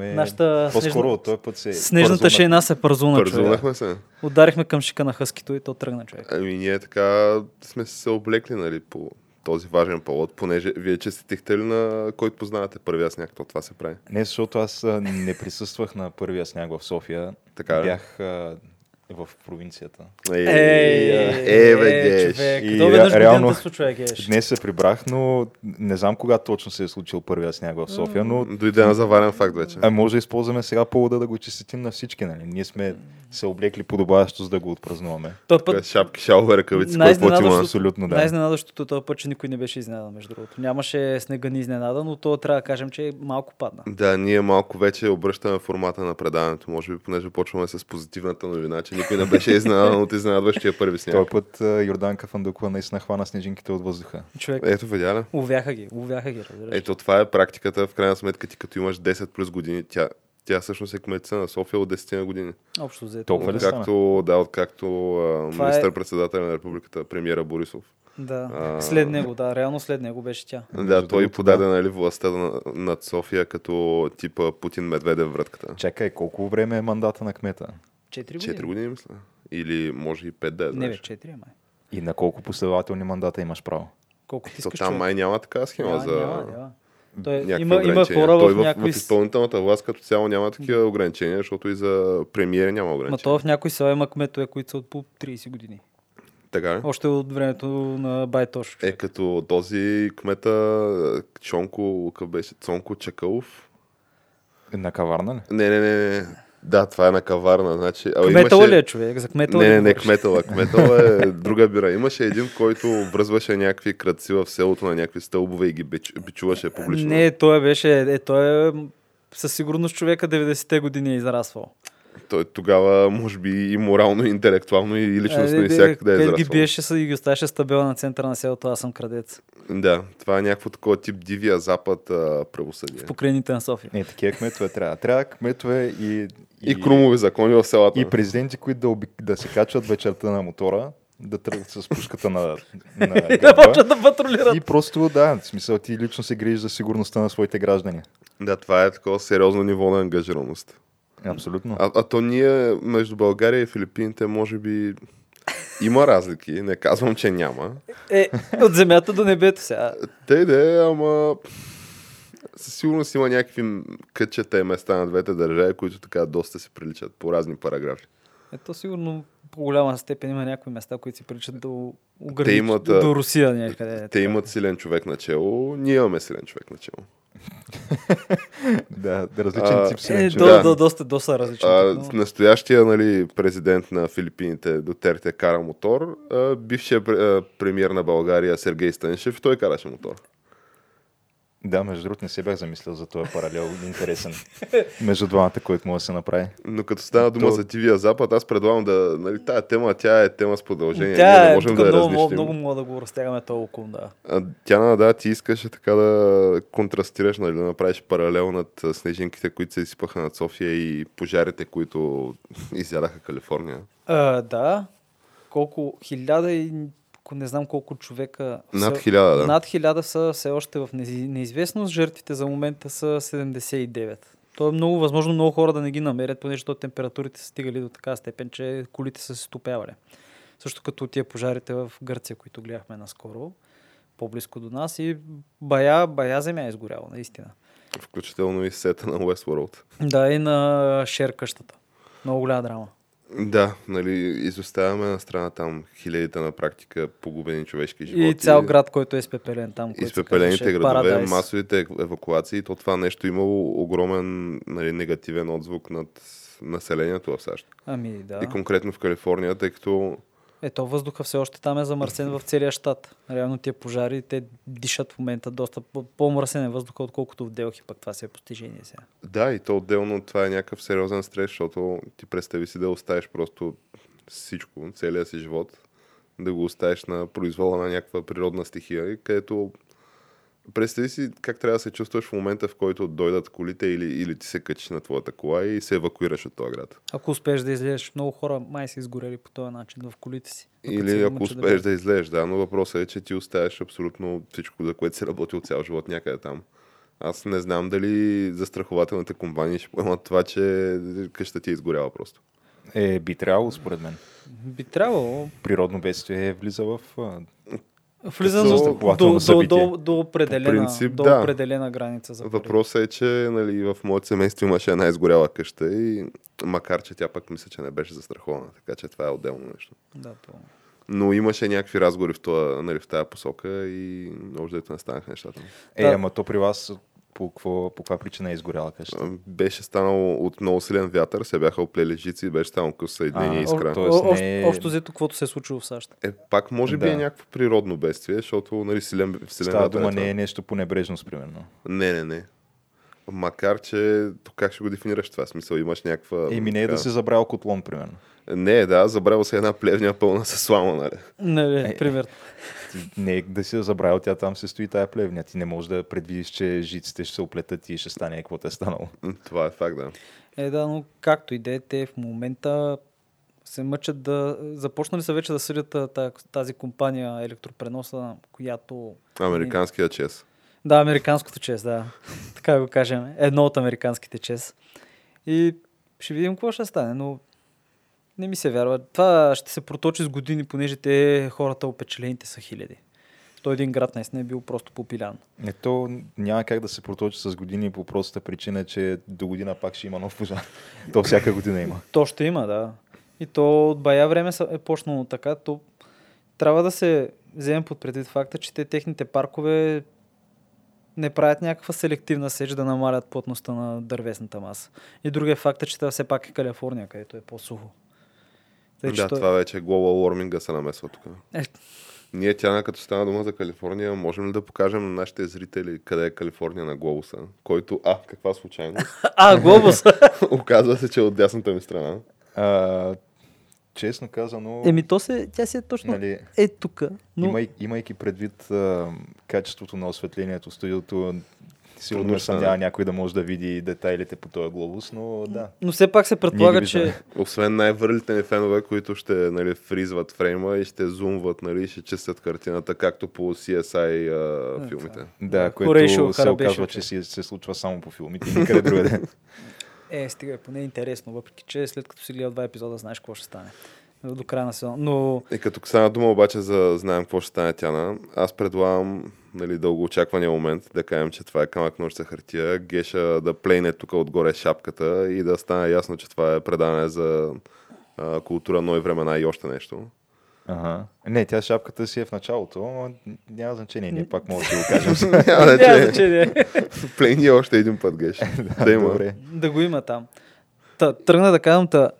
отлетяхме. Нашата По-скоро снежна- от този път се Снежната пързунах. шейна се пързуна, човек. Пързунахме се. Ударихме към шика на хъскито и то тръгна, човек. Ами ние така сме се облекли, нали, по този важен повод, понеже вие честитихте ли на който познавате първия сняг, то това се прави. Не, защото аз не присъствах на първия сняг в София. Така ли? Бях а, в провинцията. Ей, Ей, е, бе, геш. човек. И То веднъж реално- годината случва, геш. Днес се прибрах, но не знам кога точно се е случил първия сняг в София, но Дойде на заварен факт вече. а може да използваме сега повода да го честитим на всички. Нали? Ние сме се облекли подобаващо, за да го отпразнуваме. Той е път Шапки, шалове, ръкавици, кой най-изненадващо- плати има. Абсолютно да. Най-изненадващото този път, че никой не беше изненадан, между другото. Нямаше снега ни изненада, но то трябва да кажем, че малко падна. Да, ние малко вече обръщаме формата на предаването, може би, понеже почваме с позитивната новина, че никой не беше изненадан от изненадващия първи сняг. Този път Йорданка Фандукова наистина хвана снежинките от въздуха. Човек, Ето, видя ли? увяха ги, увяха ги, разбираш. Ето, това е практиката, в крайна сметка ти като имаш 10 плюс години, тя, тя всъщност е кметица на София от 10 на години. Общо взето. Толкова ли? Откакто, да, откакто е- министър-председател на републиката, премиера Борисов. Да. А. След него, да, реално след него беше тя. Да, той подаде да. нали, властта на, над София като типа Путин-Медведев вратката. Чакай, колко време е мандата на кмета? Четири години. 4 години, мисля. Или може и 5 да е. Не, бе, знаеш. четири, май. И на колко последователни мандата имаш право? Колко ти искаш, там човек. май няма така схема Няма, за няма, няма. Той, някакви има, има хора Той в в, някои... в изпълнителната власт като цяло няма такива ограничения, защото и за премиери няма Ма ограничения. то в някои села има кметове, които са от по 30 години. Така ли? Още от времето на Байтош. Е, като този кмета Чонко, какъв беше? Цонко Чакалов. На каварна ли? Не, не, не, не. Да, това е на каварна. Значи, абе, Кметала имаше... ли е човек? За кметала Не, не, не, говориш? кметала. Кметала е друга бира. Имаше един, който връзваше някакви кръци в селото на някакви стълбове и ги бич, бичуваше публично. Не, той беше, е, той е със сигурност човека 90-те години е израствал. Той тогава, може би, и морално, и интелектуално, и личностно, Е, и де, всякъде е ги израствал. биеше са и ги оставяше с табела на центъра на селото, аз съм крадец. Да, това е някакво такова тип дивия запад а, правосъдие. В покрайните на София. Не, такива кметове трябва. Трябва кметове и, И, крумови закони в селата. и президенти, които да, оби... да се качват вечерта на мотора, да тръгват с пушката на, на И да гърба. почват да патрулират. И просто, да, в смисъл ти лично се грижиш за сигурността на своите граждани. Да, това е такова сериозно ниво на ангажираност. Абсолютно. А, а то ние между България и Филипините, може би, има разлики. Не казвам, че няма. Е, от земята до небето сега. Те да, ама със сигурност има някакви кътчета и места на двете държави, които така доста се приличат по разни параграфи. Ето сигурно по голяма степен има някои места, които си приличат до, Те Угърни, имат, до, Русия някъде. е Те така. имат силен човек начало, ние имаме силен човек начало. Да, различен тип си Е, до. Да. до, доста, доста различно. А, но... настоящия нали, президент на Филипините Дотерте кара мотор, а, бившия премьер на България Сергей Станишев, той караше мотор. Да, между другото не се бях замислил за този паралел. Интересен. Между двамата, който може да се направи. Но като стана дума То- за Дивия Запад, аз предлагам да, нали, тая тема, тя е тема с продължение. Тя Ние не е, можем да много, много, много мога да го разтягаме толкова, да. А, Тяна, да, ти искаше така да контрастираш, нали, да направиш паралел над снежинките, които се изсипаха над София и пожарите, които изядаха Калифорния. А, да. Колко? Хиляда и не знам колко човека. Над хиляда, да. Над хиляда са все още в неизвестност. Жертвите за момента са 79. То е много възможно много хора да не ги намерят, понеже то температурите са стигали до така степен, че колите са се стопявали. Също като тия пожарите в Гърция, които гледахме наскоро, по-близко до нас и бая, бая земя е изгоряла, наистина. Включително и сета на Westworld. Да, и на Шер къщата. Много голяма драма. Да, нали, изоставяме на страна там хилядите на практика погубени човешки животи. И цял град, който е изпепелен там. изпепелените казваше градове, Парадайс. масовите евакуации, то това нещо имало огромен нали, негативен отзвук над населението в САЩ. Ами да. И конкретно в Калифорния, тъй като Ето въздуха все още там е замърсен в целия щат. Реално тия пожари, те дишат в момента доста по- по-мръсен е въздуха, отколкото в Делхи, пък това си е постижение сега. да, и то отделно това е някакъв сериозен стрес, защото ти представи си да оставиш просто всичко, целия си живот, да го оставиш на произвола на някаква природна стихия, където представи си как трябва да се чувстваш в момента, в който дойдат колите или, или ти се качиш на твоята кола и се евакуираш от този град. Ако успееш да излезеш, много хора май са изгорели по този начин в колите си. Или ако успееш бягат. да излезеш, да, но въпросът е, че ти оставяш абсолютно всичко, за което си работил цял живот някъде там. Аз не знам дали застрахователните компании ще поемат това, че къща ти е изгоряла просто. Е, би трябвало, според мен. Би трябвало. Природно бедствие влиза в... Влиза до, до, до, до, до, определена, принцип, до да. определена граница. За. Въпросът е, че нали, в моето семейство имаше една изгоряла къща и макар, че тя пък мисля, че не беше застрахована, така че това е отделно нещо. Да, то. Но имаше някакви разговори в, това, нали, в тази посока и да не станаха нещата. Е, Да. ама то при вас по, какво, по каква причина е изгоряла къщата? Беше станало от много силен вятър, се бяха оплели жици и беше станало къс съединение искра. о, не е- общо, взето, каквото се е случило в САЩ. Е, пак може би Да. е някакво природно бедствие, защото нали, силен, вселената Става дума е това. не е нещо по небрежност, примерно. Не, не, не. Макар, че то как ще го дефинираш това? Смисъл, имаш някаква... Еми не е така- да се забравил котлон, примерно. Не, да, забравил се една плевня пълна с слама, нали? Не, Е, пример. Не да си забравил, тя там се стои тая плевня. Ти не можеш да предвидиш, че жиците ще се оплетат и ще стане каквото е станало. Това е факт, да. Е, да, но както и да е, те в момента се мъчат да... Започнали са вече да съдят тази компания електропреноса, която... Американския чест. Да, американското чест, да. така го кажем. Едно от американските чест. И ще видим какво ще стане, но не ми се вярва. Това ще се проточи с години, понеже те хората опечалените са хиляди. Той един град наистина е бил просто попилян. Ето няма как да се проточи с години по простата причина, че до година пак ще има нов пожар. То всяка година има. То ще има, да. И то от бая време е почнало така, то трябва да се вземе под предвид факта, че те техните паркове не правят някаква селективна сеч да намалят плътността на дървесната маса. И другия факт е, че това все пак е Калифорния, където е по-сухо. Тъй, че да, то- това вече е global warming се намесва тук. Е. Ние, Тяна, като стана дума за Калифорния, можем ли да покажем на нашите зрители къде е Калифорния на глобуса? Който, а, каква случайност, А, глобус! оказва се, че е от дясната ми страна. А, честно казано, Еми, то се, тя си е точно нали, е тук. Но... имай, имайки предвид а, качеството на осветлението в студиото, сигурно Трудно не ще съм стане. няма някой да може да види детайлите по този глобус, но да. но все пак се предполага, че... Освен най-върлите ни фенове, които ще нали, фризват фрейма и ще зумват, нали, и ще чистят картината, както по CSI а, Е, филмите. Да, което се оказва, че- си, се случва само по филмите и никъде другаде. Е, стига, поне е интересно, въпреки че след като си гледал два епизода, знаеш какво ще стане. До края на сезона. Но И като стана дума обаче за знаем какво ще стане Тяна, аз предлагам нали, дълго очаквания момент да кажем, че това е камък ножица хартия, Геша да плейне тук отгоре шапката и да стане ясно, че това е предаване за а, култура, нови времена и още нещо. Ага. Не, тя шапката си е в началото, но няма значение, ние пак може да го кажем. Няма значение. значение Плейни още един път, Геш. да има. Добре. да го има там. Та, тръгна да казвам, та,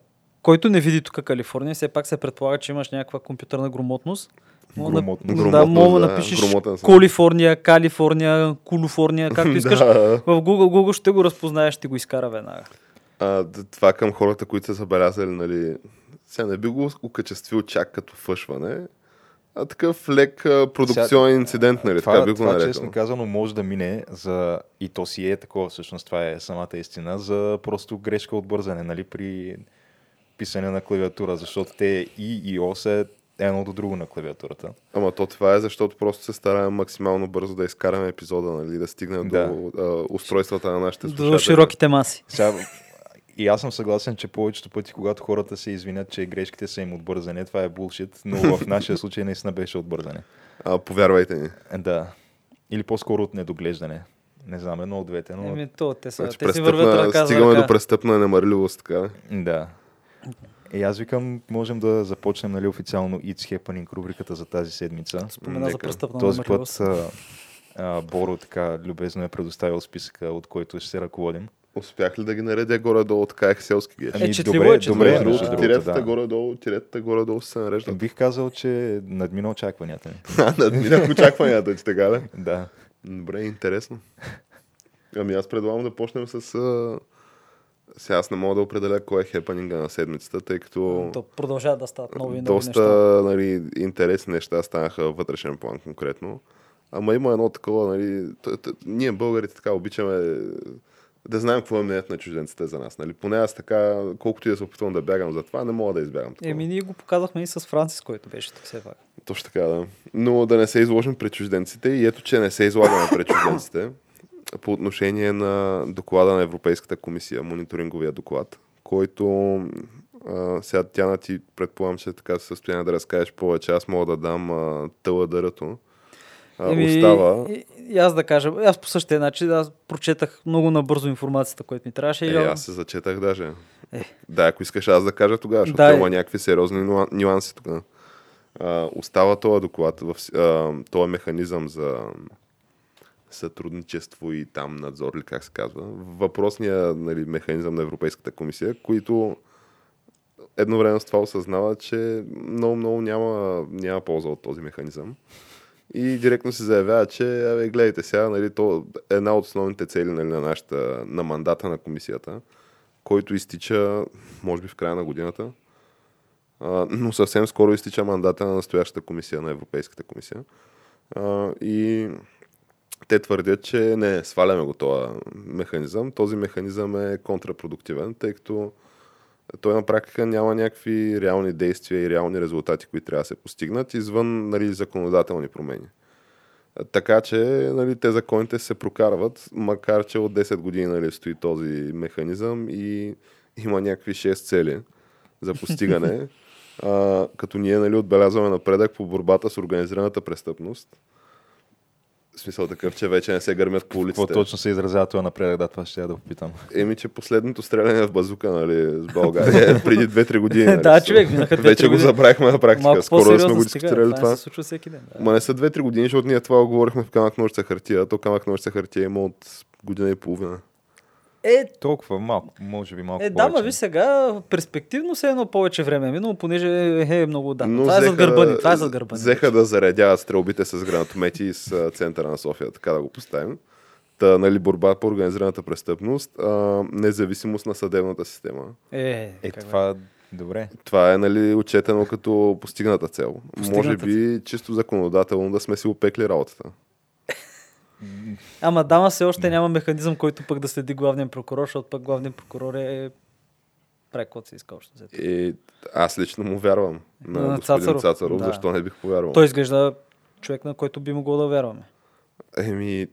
който не види тук Калифорния, все пак се предполага, че имаш някаква компютърна грамотност. Мога да- Грамотност. Да, мога да да, напишеш. Калифорния, Калифорния, Кулуфорния, както искаш. Да. В Google, Google ще го разпознаеш, ще го изкара веднага. А, това към хората, които са забелязали, нали, сега не би го окачествил чак като фъшване, а такъв лек продукционен инцидент, нали, така Това, би го това нарекал. честно казано може да мине за, и то си е такова, всъщност това е самата истина, за просто грешка от бързане, нали, при писане на клавиатура, защото те и и О са едно до друго на клавиатурата. Ама то това е защото просто се стараем максимално бързо да изкараме епизода, нали, да стигнем Да. до а, устройствата на нашите До слушатели. широките маси. Сега, и аз съм съгласен, че повечето пъти, когато хората се извинят, че грешките са им от бързане, това е булшит, но в нашия случай наистина беше от бързане. А, повярвайте ни. Е, Да. Или по-скоро от недоглеждане. Не знам, едно от двете, но... Еми, то, те, са, Значи, те си вървят ръка за стигаме ръка. до престъпна немарливост, така. Да. И аз викам, можем да започнем нали, официално It's Happening рубриката за тази седмица. Спомена за Нека. престъпна Този път а, а, Боро така любезно е предоставил списъка, от който ще се ръководим. Успях ли да ги наредя горе-долу така екселски геш? Е, четливо добре, е, четливо добре, е, между да. другото, Тиретата да. горе-долу, тиретата горе-долу се нареждат. Бих казал, че надмина очакванията ми. Надминах очакванията, че така да. Да. Добре, интересно. Ами аз предлагам да почнем с... А... Сега аз не мога да определя кой е хепанинга на седмицата, тъй като То продължават да стават нови нови доста неща. нали, интересни неща станаха вътрешен план конкретно. Ама има едно такова, нали, ние българите така обичаме да знаем какво е мнението на чужденците за нас. Нали? Поне аз така, колкото и да се опитвам да бягам за това, не мога да избягам такова. Еми, ние го показахме и с Францис, който беше тук все пак. Точно така, да. Но да не се изложим пред чужденците и ето, че не се излагаме пред чужденците. по отношение на доклада на Европейската комисия, мониторинговия доклад, който а, сега Тяна ти предполагам, че така в състояние да разкажеш повече. Аз мога да дам а, тъладърато. Еми, остава... И, и, аз да кажа, аз по същия начин, аз прочетах много набързо информацията, която ми трябваше. Е, и аз се зачетах даже. Е. Да, ако искаш аз да кажа тогава, защото Да, е. има някакви сериозни нюан- нюанси тук. А, остава този доклад, в, а, този механизъм за сътрудничество и там надзор, или как се казва. Въпросния нали, механизъм на Европейската комисия, които едновременно с това осъзнава, че много, много няма, няма полза от този механизъм. И директно се заявява, че абе, гледайте сега, нали, то е една от основните цели нали, на, нашата, на мандата на комисията, който изтича, може би в края на годината, а, но съвсем скоро изтича мандата на настоящата комисия, на Европейската комисия. А, и те твърдят, че не, сваляме го този механизъм. Този механизъм е контрапродуктивен, тъй като той на практика няма някакви реални действия и реални резултати, които трябва да се постигнат, извън нали, законодателни промени. Така че нали, те законите се прокарват, макар че от 10 години нали, стои този механизъм и има някакви 6 цели за постигане. а, като ние нали, отбелязваме напредък по борбата с организираната престъпност. В смисъл такъв, че вече не се гърмят по Какво улиците. точно се изразява това напредък? Да, това ще я да попитам. Еми, че последното стреляне в базука, нали, с България преди 2-3 години. Нали, Да, човек, минаха 2-3 Вече го забравихме на практика. Малко Скоро да сме го дискутирали Това се случва всеки ден. Да. Ма не са 2-3 години, защото ние това го говорихме в камък ножица хартия. То камък ножица хартия има от година и половина. Е, Толкова малко, може би малко е, да, ма виж сега, перспективно се едно повече време е минало, понеже е много да. Но това е зад взеха гърба ни, да- това е зад гърба ни. Взеха да заредяват стрелбите с гранатомети с центъра на София, така да го поставим. Та, нали, борба по организираната престъпност, а, независимост на съдебната система. Е, Е, бе? това добре. Това е нали, отчетено като постигната цел. Постигната Може би чисто законодателно да сме си опекли работата. Ама дама все още няма механизъм, който пък да следи главния прокурор, защото пък главният прокурор е каквото се иска още взето. И аз лично му вярвам на, На господин Цацаров. Цацаров, Да. защо не бих повярвал. Той изглежда човек, на който би могло да вярваме. Еми,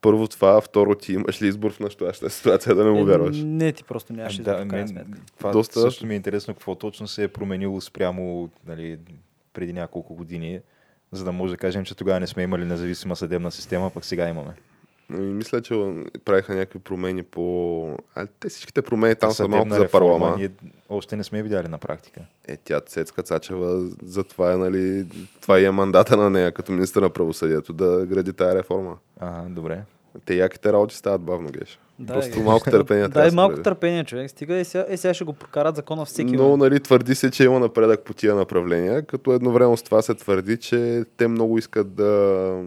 първо това, второ ти имаш ли избор в настоящата ситуация да не му Е, вярваш? Не, ти просто нямаш да, да, в крайна сметка. това Доста- също ми е интересно какво точно се е променило спрямо нали, преди няколко години, за да може да кажем, че тогава не сме имали независима съдебна система, пък сега имаме. Ами, мисля, че правиха някакви промени по... А, те всичките промени там са малко за парламент. Ние още не сме видяли на практика. Е, тя Цецка Цачева, затова е, нали, това и е мандата на нея като министър на правосъдието, да гради тая реформа. Ага, добре. Те яките работи стават бавно, геш. Да, Просто е. малко търпение Да, и малко търпение, човек. Стига и сега, е, сега ще го прокарат закона всеки. Но, момент. нали, твърди се, че има напредък по тия направления, като едновременно с това се твърди, че те много искат да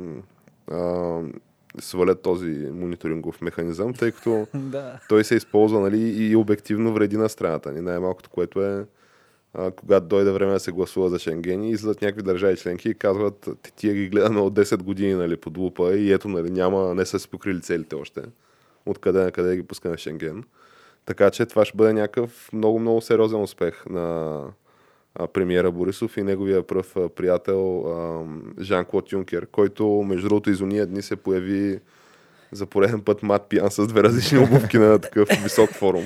а, свалят този мониторингов механизъм, тъй като да. той се използва нали, и обективно вреди на страната ни. Най-малкото, което е когато дойде време да се гласува за Шенген и излизат някакви държави членки и казват, «Те- тия ги гледаме от 10 години нали, под лупа и ето, нали, няма, не са си покрили целите още. Откъде на къде ги пускаме в Шенген. Така че това ще бъде някакъв много-много сериозен успех на премиера Борисов и неговия пръв приятел Жан-Клод Юнкер, който между другото из уния дни се появи за пореден път мат пиян с две различни обувки на такъв висок форум.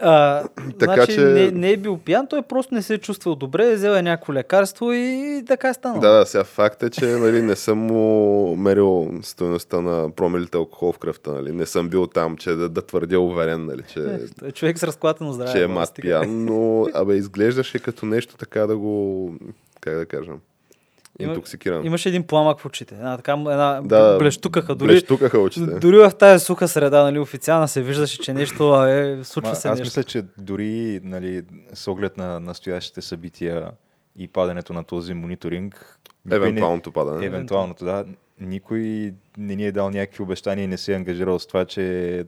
А, Така значи, че- не, не, е бил пиян, той просто не се е чувствал добре, взел е някакво лекарство и така е станало. Да, да, сега факт е, че нали, не съм му мерил стоеността на промилите алкохол в кръвта. Нали. Не съм бил там, че да, да твърдя уверен, нали, че, Е, е човек с разклатено здраве. че е мат пиян, но абе, изглеждаше като нещо така да го, как да кажа, Има- интоксикиран. Имаше един пламък в очите. Една, така, една Да, блещукаха. Дори, Блещукаха очите. дори в тази суха среда, нали, официална се виждаше, че нещо а, е, случва Ма, се аз нещо. мисля, че дори нали, с оглед на настоящите събития и падането на този мониторинг, Евентуалното падане. Не, евентуалното, да. Никой не ни е дал някакви обещания и не се е ангажирал с това, че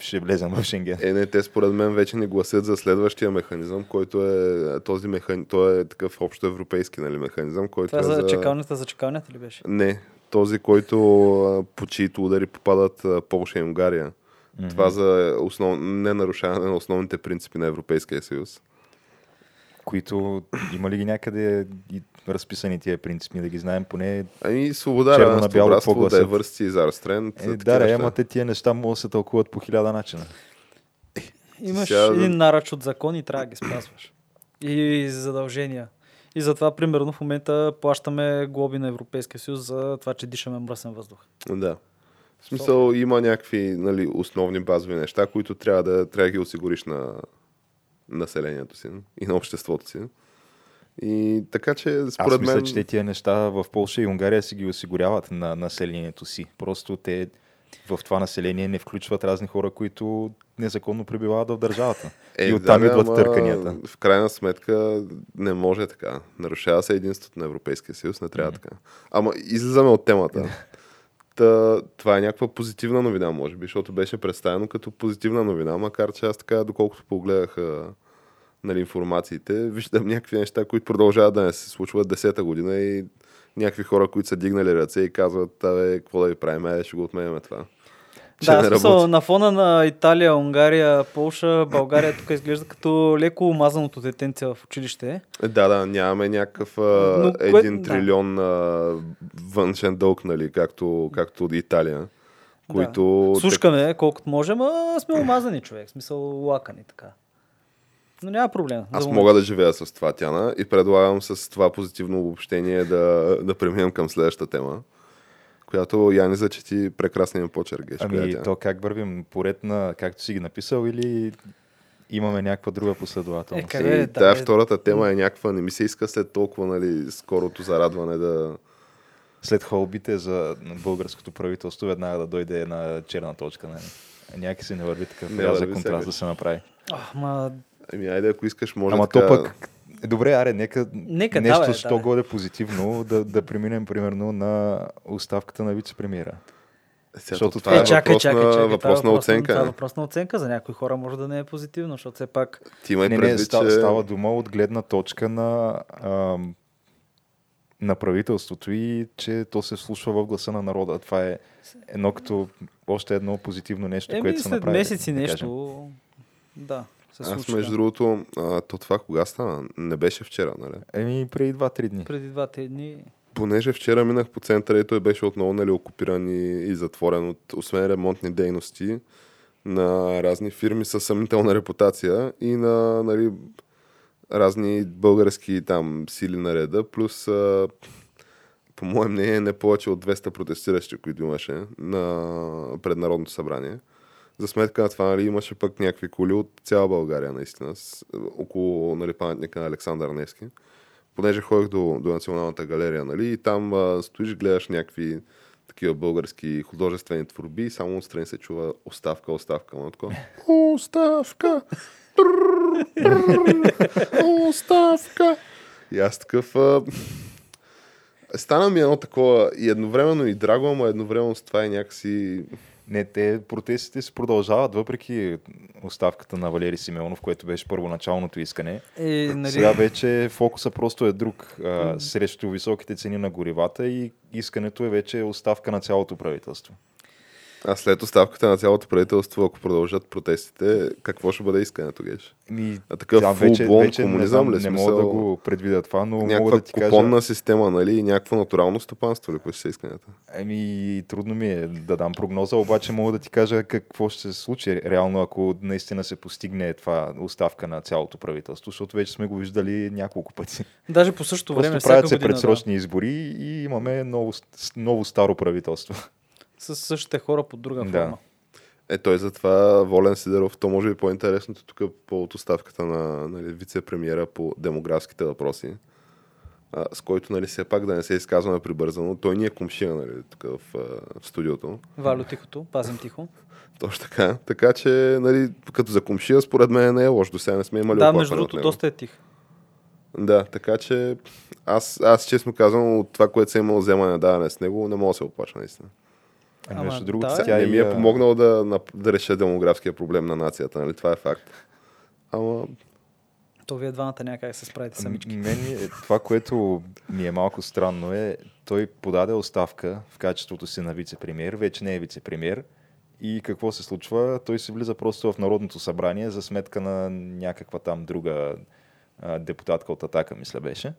ще влезем в Шенген. Е, не, те според мен вече не гласят за следващия механизъм, който е този механизъм, той е такъв общо европейски нали, механизъм, който Това е за чекалнята, за чекалнята ли беше? Не, този, който по чието удари попадат Полша и Унгария. Това за основ... не нарушаване на основните принципи на Европейския съюз. които има ли ги някъде и разписани тия принципи, да ги знаем поне. Ами свобода, Черно на бяло братство, по гласът. diversity, зарастрен. Е, да, да, ама те тия неща могат да се тълкуват по хиляда начина. Имаш Сега- един нарач от закон и трябва да ги спазваш. И задължения. И затова, примерно, в момента плащаме глоби на Европейския съюз за това, че дишаме мръсен въздух. Да. В смисъл има някакви нали, основни базови неща, които трябва да, трябва да ги осигуриш на населението си и на обществото си. И така че, Аз според мисля, мен... че те тия неща в Польша и Унгария си ги осигуряват на населението си. Просто те в това население не включват разни хора, които незаконно пребивават в държавата. и оттам Е, да, идват ама търканията. В крайна сметка не може така. Нарушава се единството на Европейския съюз, не трябва така. Ама излизаме от темата. Та, това е някаква позитивна новина, може би, защото беше представено като позитивна новина, макар че аз така, доколкото погледах нали, информациите, виждам някакви неща, които продължават да не се случват десета година и някакви хора, които са дигнали ръце и казват, абе, какво да ви правим, е, ще го отменяме това. Че да, смисъл, на фона на Италия, Унгария, Полша, България тук изглежда като леко омазаното детенце в училище. Да, да, нямаме някакъв Но кое- един да. трилион а, външен дълг, нали, както, както Италия, които... Слушкаме колкото можем, а сме омазани човек. Смисъл лакани така. Но няма проблем. Аз За мога да живея с това, Тяна, и предлагам с това позитивно обобщение да, да преминем към следващата тема, която Яни зачети прекрасния почерк. Геш, Ами е? то как вървим? Поред на както си ги написал или имаме някаква друга последователност? Е, къде? И да, тая бе. втората тема е някаква, не ми се иска след толкова нали, скорото зарадване да... След холбите за българското правителство веднага да дойде една черна точка. Нали? Някак си не върви такъв Не върви контраст да се направи. Ах, ма, Ами айде, ако искаш, може Ама така... то пък, е, добре, аре, нека, Нека, нещо давай, що давай. годе позитивно да, да преминем примерно на оставката на вице-премиера. Сега, Защото това това е е, чакай, въпрос, чакай, на, чакай. въпрос това на е оценка. Това е въпрос на оценка. За някои хора може да не е позитивно, защото все пак Ти имай Не, не, предвид, става, че... става дума от гледна точка на, ам, на правителството и че то се слушва в гласа на народа. Това е едно като още едно позитивно нещо, Еми, което се след направи. месеци да нещо. Да, се Аз между другото, а, то това кога стана? Не беше вчера, нали? Еми, преди 2-3 дни. Преди два-три дни. Понеже вчера минах по центъра и той беше отново нали, окупиран и, и затворен от, освен ремонтни дейности на разни фирми с съмнителна репутация и на нали, разни български там сили на реда, плюс а, по мое мнение не повече от 200 протестиращи, които имаше на пред Народното събрание. За сметка на това нали, имаше пък някакви коли от цяла България, наистина, с, около нали, паметника на Александър Невски понеже ходих до, до Националната галерия, нали, и там а, стоиш, гледаш някакви такива български художествени творби само отстрани се чува оставка, оставка. Ама такова, Оставка! Оставка! И аз такъв... А... Стана ми едно такова и едновременно и драго, ама едновременно с това и някакси... Не, те протестите се продължават, въпреки оставката на Валери Симеонов, което беше първоначалното искане. Е, нали, Сега вече фокуса просто е друг. А, срещу високите цени на горивата и искането е вече оставка на цялото правителство. А след оставката на цялото правителство, ако продължат протестите, какво ще бъде искането, Геш? Ми, А такъв тя вече, вече не, комунизъм знам, ли? не мога да го предвидя това, но мога да ти кажа... купонна система, нали? И някакво натурално стопанство ли, ще се исканията? Еми, трудно ми е да дам прогноза, обаче мога да ти кажа какво ще се случи реално, ако наистина се постигне това оставка на цялото правителство, защото вече сме го виждали няколко пъти. даже по същото време, Просто правят се година, предсрочни избори и имаме ново, ново старо правителство. С същите хора под друга Да. форма. Е, той затова Волен Сидеров, то може би по-интересното тук по от оставката на нали, вице-премьера по демографските въпроси, а, с който нали, все пак да не се изказваме прибързано. Той ни е комшия нали, тук в, в студиото. Валю тихото, пазим тихо. Точно така. Така че, нали, като за комшия, според мен не е лошо. До сега не сме имали да, между от другото, доста е тих. Да, така че аз, аз честно казвам, от това, което съм имал вземане на даване с него, не мога да се оплаша наистина. Ама, между другото, да, тя не и, ми е а, помогнал да, да реша демографския проблем на нацията, нали? Това е факт. Ама, То вие двамата някак се справите самички. Мен е, това, което ми е малко странно е, той подаде оставка в качеството си на вице-премьер, вече не е вице-премьер. И какво се случва? Той се влиза просто в Народното събрание за сметка на някаква там друга а, депутатка от Атака, мисля беше,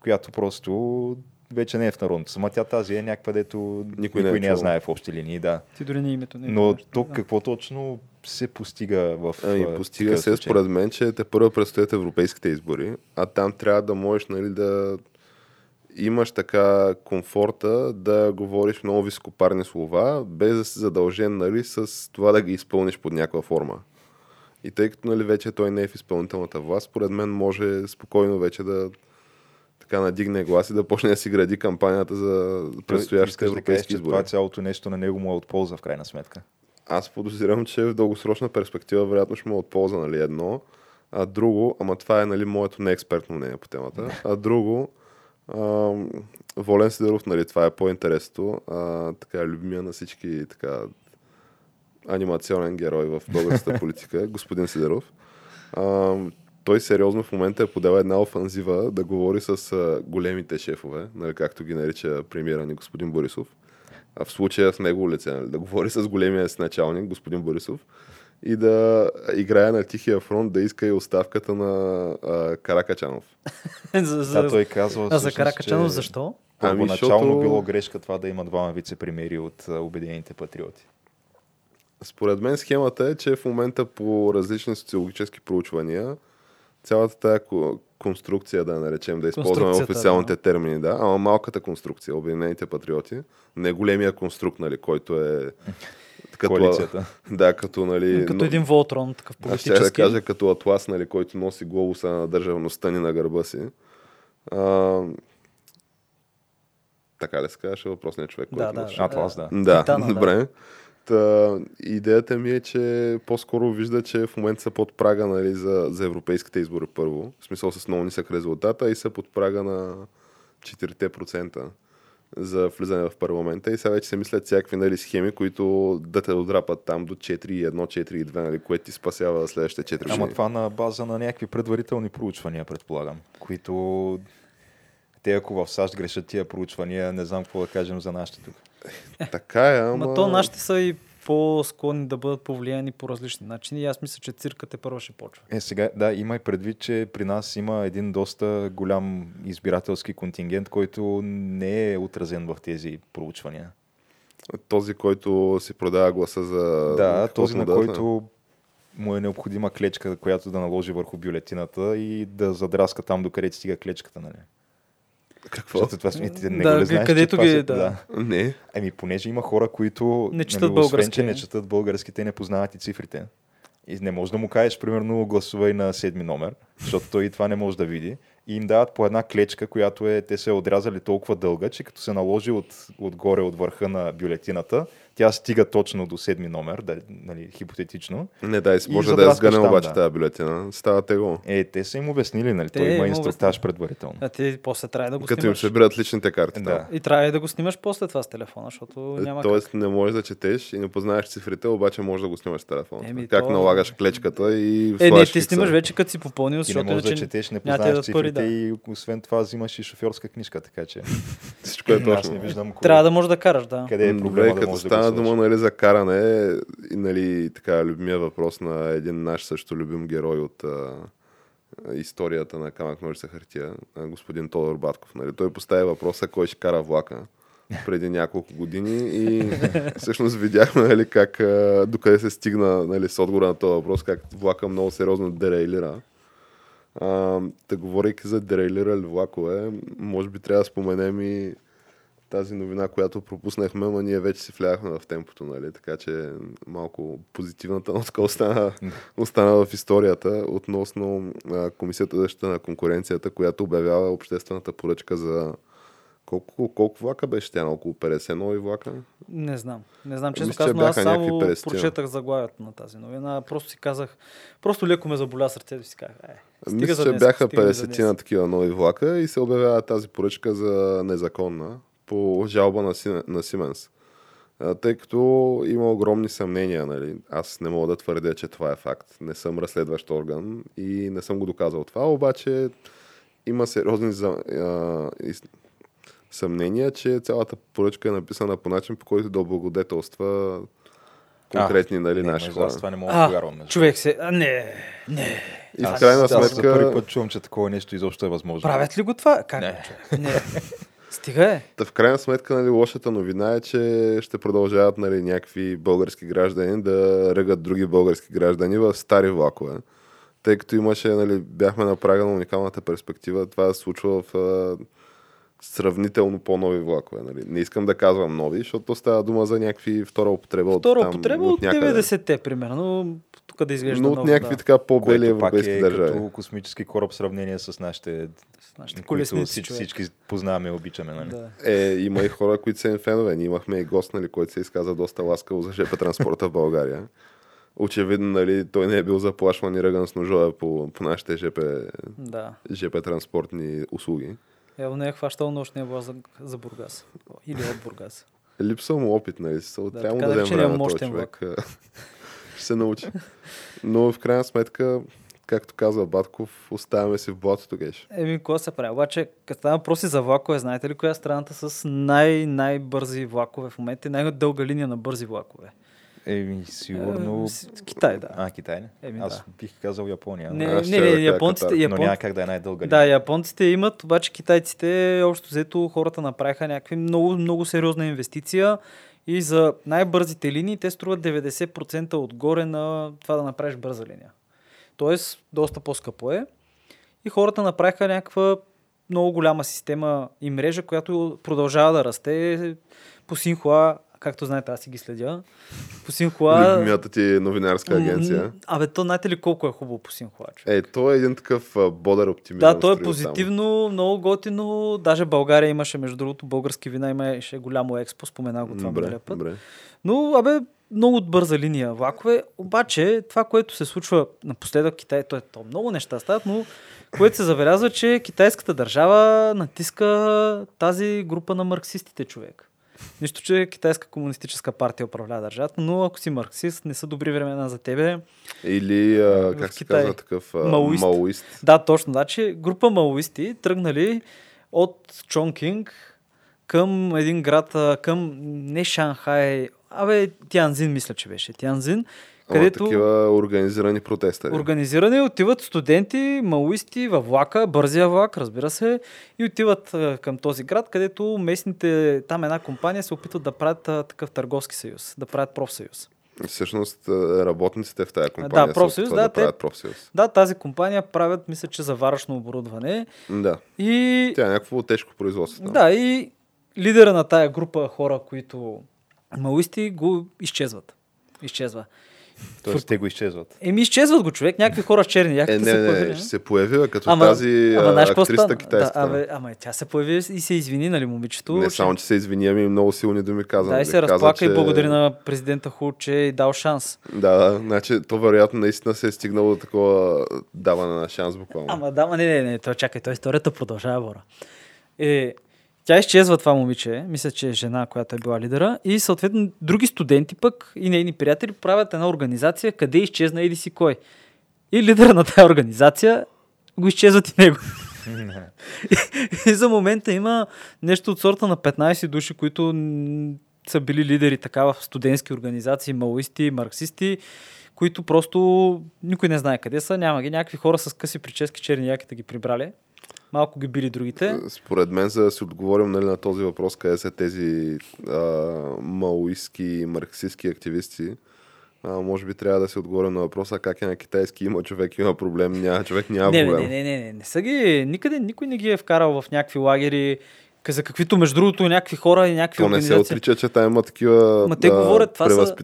която просто вече не е в народното. Сама тя тази е някаква, дето никой, Никой не е не знае в общи линии, да. Ти дори не името. Не Но знаеш. тук Да. какво точно се постига в Ами, а, постига се, случай? според мен, че те първо предстоят европейските избори, а там трябва да можеш нали, да имаш така комфорта да говориш много високопарни слова, без да си задължен нали, с това да ги изпълниш под някаква форма. И тъй като нали, вече той не е в изпълнителната власт, според мен може спокойно вече да така надигне глас и да почне да си гради кампанията за предстоящите да кажеш, европейски че избори. това цялото нещо на него му е от полза в крайна сметка. Аз подозирам, че в дългосрочна перспектива вероятно ще му е от полза нали, едно, а друго, ама това е нали, моето неекспертно мнение по темата, а друго, ам, Волен Сидеров, нали, това е по-интересното, а, така любимия на всички така, анимационен герой в българската политика, господин Сидеров. Ам, той сериозно в момента е подел една офанзива да говори с а, големите шефове, нали, както ги нарича премиера ни господин Борисов. А в случая с него лице, нали, да говори с големия си началник, господин Борисов, и да играе на тихия фронт, да иска и оставката на а, Каракачанов. за, той казва а за Каракачанов че защо? Ами, Първоначално защото- било грешка това да има двама вице-премиери от а, Обединените патриоти. Според мен схемата е, че в момента по различни социологически проучвания цялата тая ко- конструкция, да наречем, да използваме официалните термини, да, ама малката конструкция, Обединените патриоти, не големия конструкт, нали, който е като, Коалицията. да, като, нали, Като но- един Волтрон, такъв Аз ще да политически. кажа като атлас, нали, който носи глобуса на държавността ни на гърба си. А, така ли се казваше въпросният човек, Да, който да, да. Атлас, да. Да, Титана, да. Та, идеята ми е, че по-скоро вижда, че в момента са под прага нали, за, за европейските избори първо. В смисъл с много нисък резултата и са под прага на 4% за влизане в парламента и сега вече се мислят всякакви нали, схеми, които да те отрапат там до 4,1, 4,2, нали, което ти спасява следващите 4 години. Ама това на база на някакви предварителни проучвания, предполагам, които те ако в САЩ грешат тия проучвания, не знам какво да кажем за нашите тук. Така е, ама... Ама то нашите са и по-склонни да бъдат повлияни по различни начини. И аз мисля, че циркът е първо ще почва. Е, сега, да, има и предвид, че при нас има един доста голям избирателски контингент, който не е отразен в тези проучвания. Този, който си продава гласа за... Да, този, на който му е необходима клечка, която да наложи върху бюлетината и да задраска там, докъде стига клечката, нали? Какво? Защото това сме, ти не Да, го ли знаеш, където че това ги- се- да. Не. Ами, понеже има хора, които Не четат нали, освен, български. че не четат български, те не познават и цифрите. И не можеш да му кажеш, примерно, гласувай на седми номер, защото той и това не може да види. И им дават по една клечка, която е, те са я отрязали толкова дълга, че като се наложи от, отгоре, от върха на бюлетината, тя стига точно до седми номер, да, нали, хипотетично. Не, дай си, И може да я задраскаш сгъне обаче да. тази бюлетина. Става тегло. Е, те са им обяснили, нали? Те Той има инструктаж предварително. А ти после трябва да го Като им снимаш. се брат личните карти. Да. И трябва да го снимаш после това с телефона, защото няма Е, Тоест не можеш да четеш и не познаеш цифрите, обаче можеш да го снимаш с телефона. Еми, как то- налагаш клечката и как. Е, не, ти фикса. снимаш вече като си попълнил, Ти не защото можеш да четеш, не няма пари, цифрите да. и освен това взимаш и шофьорска книжка, така че Всичко е точно. Трябва да можеш да караш, да. къде е проблема да можеш да стана дума нали, за каране, и, нали, така, любимия въпрос на един наш също любим герой от а, историята на камък ножица хартия, господин Тодор Батков. Нали. Той постави въпроса кой ще кара влака преди няколко години и всъщност видяхме нали, как, докъде се стигна нали, с отговора на този въпрос, как влака много сериозно дерейлира. А, да говорейки за дерейлирали влакове, може би трябва да споменем и тази новина, която пропуснахме, но ние вече си вляхме в темпото, нали? така че малко позитивната нотка остана, остана в историята относно а, Комисията за защита на конкуренцията, която обявява обществената поръчка за колко, колко влака беше тя? На около 50 нови влака? Не знам. Не знам, честно казано, аз само 50. прочетах заглавието на тази новина. Просто си казах, просто леко ме заболя сърцето и си казах, е, Мисля, че днес, бяха стига за 50 днес. на такива нови влака и се обявява тази поръчка за незаконна по жалба на, Си- на Сименс. А, Тъй като има огромни съмнения, нали? аз не мога да твърдя, че това е факт. Не съм разследващ орган и не съм го доказал това, обаче има сериозни за, а, из, съмнения, че цялата поръчка е написана по начин, по който да облагодетелства конкретни нали, Не, наши хора. аз това не мога да А, повярвам. между човек се... А, не, не. И в крайна аз за сметка, първи път чувам, че такова нещо изобщо е възможно. Правят ли го това? Как? Не. Не. Стига е. Та в крайна сметка, нали, лошата новина е, че ще продължават нали, някакви български граждани да ръгат други български граждани в стари влакове. Тъй като имаше, нали, бяхме на уникалната перспектива, това се случва в сравнително по-нови влакове. Нали. Не искам да казвам нови, защото става дума за някакви втора употреба от Втора там, употреба от някъде. 90-те, примерно. Тук да изглежда Но от някакви да. така по-бели Което пак европейски е държави. като космически кораб в сравнение с нашите, С нашите които всички, всички познаваме и обичаме. Нали? Да. Е, има и хора, които са им фенове. Ние имахме и гост, нали, който се изказа доста ласкаво за ЖП транспорта в България. Очевидно, нали, той не е бил заплашван и ръган с ножове по, по нашите ЖП, Да. ЖП транспортни услуги. Явно не е хващал нощния власт за, за Бургас. Или от Бургас. Липсва му опит, нали? Са, Да, трябва да да дадем речения време на този човек. Ще се научи. Но в крайна сметка, както казва Батков, оставяме си в блатото, геш. Еми, какво се прави? Обаче, като става въпроси за влакове, знаете ли коя е страната с най-най-бързи влакове в момента и най-дълга линия на бързи влакове? Еми, сигурно... Е, Китай, да. А, Китай, не? Еми, Аз да. бих казал Япония. Не, не, не, кажа японците, Катар, но япон... няма как да е най-дълга Да, японците имат, обаче китайците, общо взето, хората направиха някакви много, много сериозна инвестиция и за най-бързите линии те струват 90% отгоре на това да направиш бърза линия. Тоест, доста по-скъпо е. И хората направиха някаква много голяма система и мрежа, която продължава да расте. По Синхуа, както знаете, аз си ги следя. По Синхуа... Любимията ти новинарска агенция. Абе, то знаете ли колко е хубаво по Синхуа? човек? Е, той е един такъв бодър оптимизъм. Да, то е строил там. позитивно, много готино. Даже България имаше, между другото, български вина имаше голямо експо, споменах го това Добре, път. добре. Но, абе, много бърза линия влакове. Обаче, това, което се случва напоследък Китай, то е то много неща стават, но което се забелязва, че китайската държава натиска тази група на марксистите човек. Нищо, че китайска комунистическа партия управлява държавата, но ако си марксист, не са добри времена за тебе. Или, а, как се Китай. казва такъв, а, Маоист. маоист. Да, точно. Значи, група маоисти тръгнали от Чонкинг към един град, към не Шанхай, абе Тянзин мисля, че беше. Тянзин, където такива организирани протеста. организирани отиват студенти, маоисти във влака, бързия влак, разбира се, и отиват а, към този град, където местните, там една компания се опитват да правят а, такъв търговски съюз, да правят профсъюз. Всъщност работниците в тази компания Да, профсъюз, да, да, те- правят профсъюз. Да, тази компания правят, мисля, че заваръчно оборудване Да. и Тя е някакво тежко производство. там. Да, и лидера на тая група хора, които маоисти, го изчезват. Изчезва. Тоест те го изчезват. Еми, изчезват го човек, някакви хора с черни яхти Е, се не, появи. не, ще се появи, като Ама- тази ама а, знаеш какво актрисата стана? китайската. Да, абе, ама тя се появи и се извини, нали, момичето. не че- само, че се извини, ами много силни думи каза. Да, и нали? се Каза, разплака и че- благодари на президента Ху, че е дал шанс. Да, да, значи то вероятно наистина се е стигнало до такова даване на шанс буквално. Ама да, ма не, не, не, той чакай, той историята продължава, Бора. Е, тя изчезва това момиче, мисля, че е жена, която е била лидера, и съответно други студенти пък и нейни приятели правят една организация, къде изчезна еди си кой. И лидера на тази организация го изчезват и него. и за момента има нещо от сорта на 15 души, които са били лидери така в студентски организации, маоисти, марксисти, които просто никой не знае къде са, няма ги. Някакви хора с къси прически, черни яките ги прибрали. Малко ги били другите. Според мен, за да си отговорим нали, на този въпрос, къде са тези а, маоистски, марксистски активисти, а, може би трябва да си отговорим на въпроса как е на китайски има човек, има проблем, няма човек, няма Не, проблем. не, не, не, не, не са ги, никъде никой не ги е вкарал в някакви лагери, за каквито между другото някакви хора и някакви То не се организации. отрича, че там има такива Ма те говорят, това са-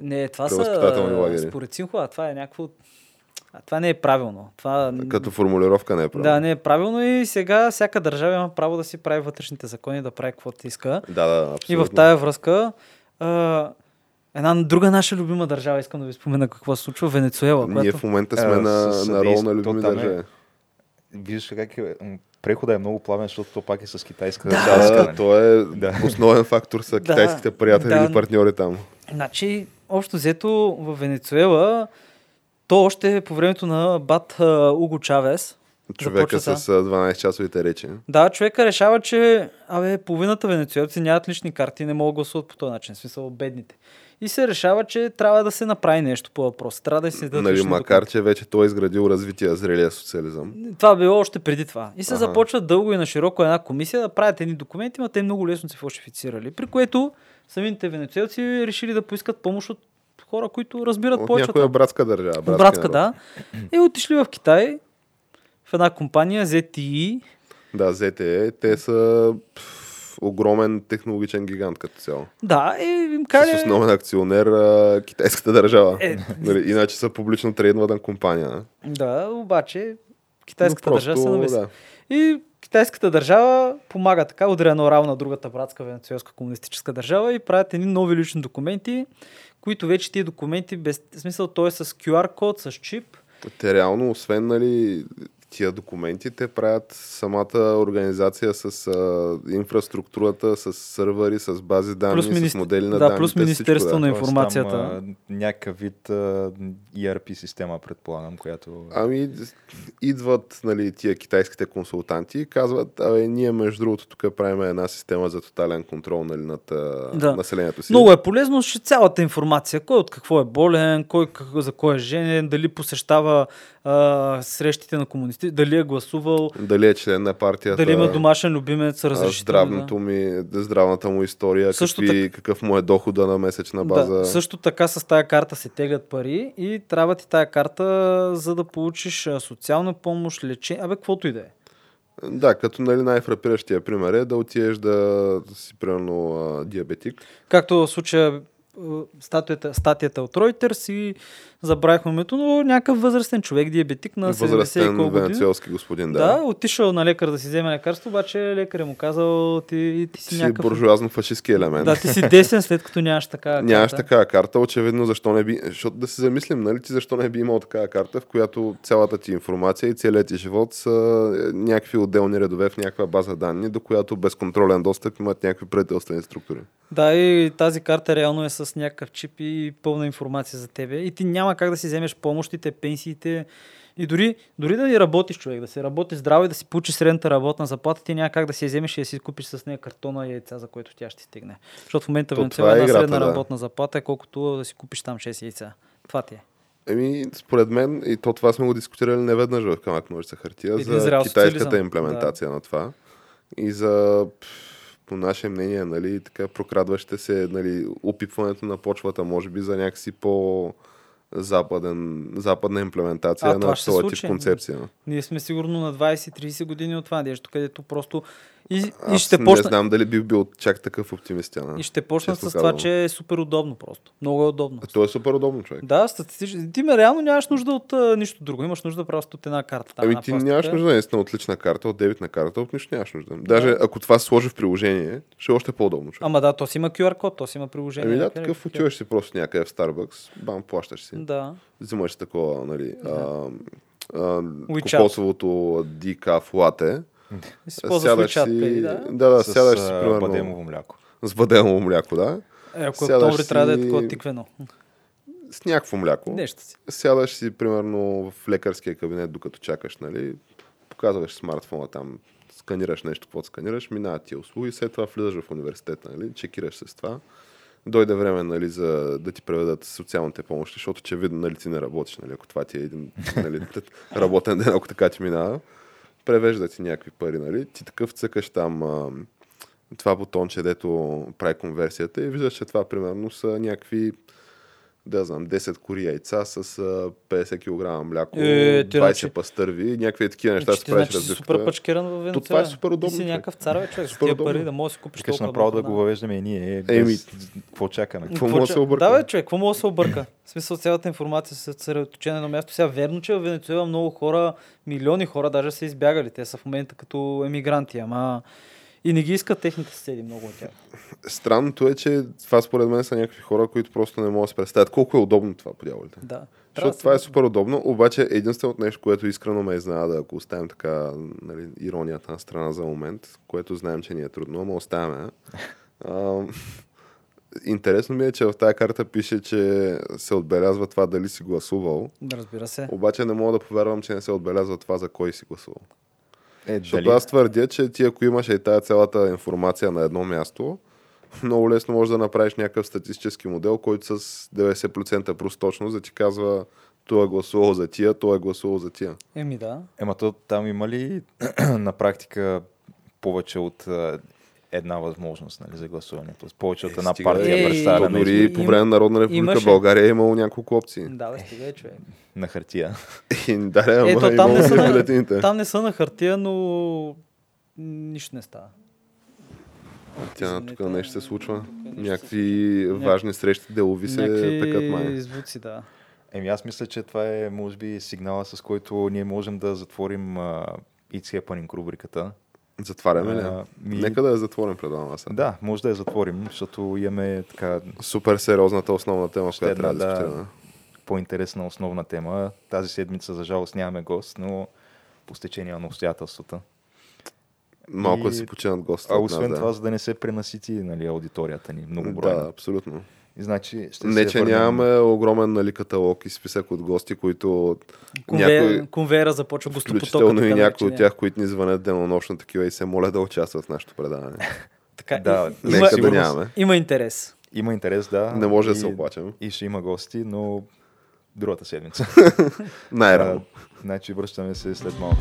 Не, това са лагери. според Синхуа, това е някакво... А, това не е правилно. Това... Като формулировка не е правилно. Да, не е правилно и сега всяка държава има право да си прави вътрешните закони, да прави каквото иска. да, да, абсолютно. И в тая връзка а, една друга наша любима държава, искам да ви спомена какво се случва, Венецуела, Ние която... в момента сме А, на, с на рол на любими там е- държави. Виждаш как е, прехода е много плавен, защото то пак е с китайска Да, държава, Да, то е Да. основен фактор са китайските приятели да. и партньори там. Значи, общо взето в Венецуела, то още по времето на бат Уго Чавес, Човека с а, 12-часовите речи. Да, човека решава, че абе, половината венецуелци нямат лични карти не могат да гласуват по този начин, в смисъл бедните. И се решава, че трябва да се направи нещо по въпроса. Трябва да се Нали, макар, документи. че вече той е изградил развития зрелия социализъм. Това било още преди това. И се Аха. започва дълго и на широко една комисия да правят едни документи, но те много лесно се фалшифицирали. При което самите венецуелци решили да поискат помощ от хора, които разбират От повече. някоя братска държава. Братска, народ. да. И отишли в Китай, в една компания ZTE, Да, ZTE, те са пф, огромен технологичен гигант като цяло. да, и им С кали... основен акционер а, китайската държава. Е, Нали, иначе са публично трейдвана компания. не? Да, обаче китайската Но държава се намеси. да. И китайската държава помага така, удря едно на другата братска венецуелска комунистическа държава и правят едни нови лични документи, които вече тия документи, без смисъл, той е с QR код, с чип. Те реално, освен нали, тия документи, те правят самата организация с а, инфраструктурата, с сървъри, с бази данни, Плюс с министр- модели на да, данни. плюс всичко, Министерство на да. Тоест, информацията. Там, а, някакъв вид а, ERP система, предполагам, която... Ами, идват нали, тия китайските консултанти и казват, абе, ние между другото тук правим една система за тотален контрол нали, над Да. населението си. Много е полезно, ще цялата информация. Кой от какво е болен, кой как, за кой е женен, дали посещава а, срещите на комунисти, дали е гласувал, Дали е член на партията, дали има домашен любимец, разрешително. здравното ми, здравната му история, Също какви, какъв му е дохода на месечна база. Да, също така с тая карта се теглят пари и трябва ти тая карта, за да получиш социална помощ, лечение, абе, каквото и да е. Да, като нали, най-фрапиращия пример е да отидеш да си примерно диабетик. Както в случая статията, статията от Reuters и забравихме името, но някакъв възрастен човек, диабетик на 70 и колко години. венецуелски господин, да. Да, отишъл на лекар да си вземе лекарство, обаче лекаря му казал, ти, ти си, Си някакъв... буржуазно-фашистски елемент. Да, ти си десен, след като нямаш така. Нямаш карта. такава карта, очевидно защо не би... Защото да се замислим, нали ти защо не би имал такава карта, в която цялата ти информация и целият ти живот са е, някакви отделни редове в някаква база данни, до която безконтролен достъп имат някакви правителствени структури. Да, и тази карта реално е с някакъв чип и пълна информация за тебе. И ти няма как да си вземеш помощите, пенсиите. И дори, дори да ни работиш човек, да се работи здраво и да си получиш средната работна заплата, ти няма как да си вземеш и да си купиш с нея картона и яйца, за което тя ще ти стигне. Защото в момента Венецуела е една играта, средна да. работна заплата е колкото да си купиш там 6 яйца. Това ти е. Еми, според мен, и то това сме го дискутирали неведнъж в камък ножица хартия, Един за китайската имплементация на това. И за, по наше мнение, нали, така прокрадващите се, нали, опипването на почвата, може би за някакси по западен, западна имплементация А, това на случи. тип концепция. Ние сме сигурно на 20-30 години от това нещо, където просто и, и Аз ще не почна, знам дали би бил чак такъв оптимист. Яна. и ще почна с това, че е супер удобно просто. Много е удобно. То е супер удобно, човек. Да, статистически. Ти ме реално нямаш нужда от а, нищо друго. Имаш нужда просто от една карта. Там, Ами ти пластика. нямаш нужда наистина от лична карта, от дебитна карта, от нищо нямаш нужда. Даже ако това сложи в приложение, ще е още по-удобно. Човек. Ама да, то си има QR код, то си има приложение. Ами да, такъв отиваш си просто някъде в Starbucks, бам, плащаш си. Да. Взимаш такова, нали, а, а, WeChat. кокосовото дикаф лате. И си ползваш Сядаш си, Pay, да. да, да, с сядаш си, примерно, бадемово мляко. с бадемово мляко, да. Е, ако сядаш октомври трябва да е си- такова тиквено. С някакво мляко. Нещо си. Сядаш си, примерно, в лекарския кабинет, докато чакаш, нали, показваш смартфона там, сканираш нещо, какво сканираш, минават тия услуги, след това влизаш в университета, нали, чекираш се с това. Дойде време, нали, за да ти преведат социалните помощи, защото очевидно, нали, ти не работиш, нали, ако това ти е един, нали, работен ден, ако така ти минава. Превежда ти някакви пари, нали, ти такъв цъкаш там а, това бутонче, дето прави конверсията и виждаш, че това примерно са някакви да знам, 10 кори яйца с а, 50 кг мляко, Е, ти 20 значи- пастърви, някакви такива неща Значи, се ти правиш значи супер пачкеран в Венецуела. това е супер удобно, Ти си човек. някакъв цар, бе, човек. С тия пари да можеш да си купиш Викаш толкова направо да го въвеждаме и ние. Еми, Какво чакаме? Какво може да се обърка? Да, бе, човек, какво може да се обърка? В смисъл, цялата информация се съсредоточена на едно място. Сега, верно, че в Венецуела много хора, милиони хора даже са избягали. Те са в момента като емигранти, ама и не ги искат техните съседи, много от тях. Странното е, че това според мен са някакви хора, които просто не могат да се представят колко е удобно това по дяволите. Да. Защото да това е супер удобно, обаче единственото нещо, което искрено ме изненада, ако оставим така нали, иронията на страна за момент, което знаем, че ни е трудно, ама оставяме. интересно ми е, че в тази карта пише, че се отбелязва това дали си гласувал. Да, разбира се. Обаче не мога да повярвам, че не се отбелязва това за кой си гласувал. Е, Защото аз твърдя, че ти ако имаш и тази цялата информация на едно място, много лесно можеш да направиш някакъв статистически модел, който с 90% просточност да ти казва той е гласувал за тия, той е гласувал за тия. Еми да. Ема то там има ли на практика повече от а, една възможност нали, за гласуване? Тоест повече от Е, една стига, партия е, на, дори по време на Народна република Имаше. България е имало няколко опции. Да, бе, стига е, човек. на хартия. И, да, да, Ето, е там не, са и на, там не са на хартия, но нищо не става. Тя тук нещо се случва. нещо се Някакви важни срещи, делови се пекат май. Някакви звуци, да. Еми аз мисля, че това е може би сигнала, с който ние можем да затворим а, It's Happening рубриката. Затваряме ли? А, ми- Нека да я затворим предавам аз. Да, може да я затворим, защото имаме така Супер сериозната основна тема, Ще която трябва да дискутираме. по-интересна основна тема. Тази седмица, за жалост, нямаме гост, но по стечение на обстоятелствата. Малко И- да си починат гостите А освен нас, това, за да не се пренасити нали, аудиторията ни многобройно. Да, абсолютно. И значи ще Не, че върнем- нямаме огромен нали, каталог и списък от гости, които Конвейер, някои, конвейера започва гостопотока. включително и някои от тях, които ни звънят денонощно такива и се молят да участват в нашето предаване. Така, Да, и- Нека има, да нямаме. има интерес. Има интерес, да. Не може да и- се оплачем. И ще има гости, но другата седмица. Най-рано. Значи връщаме се след малко.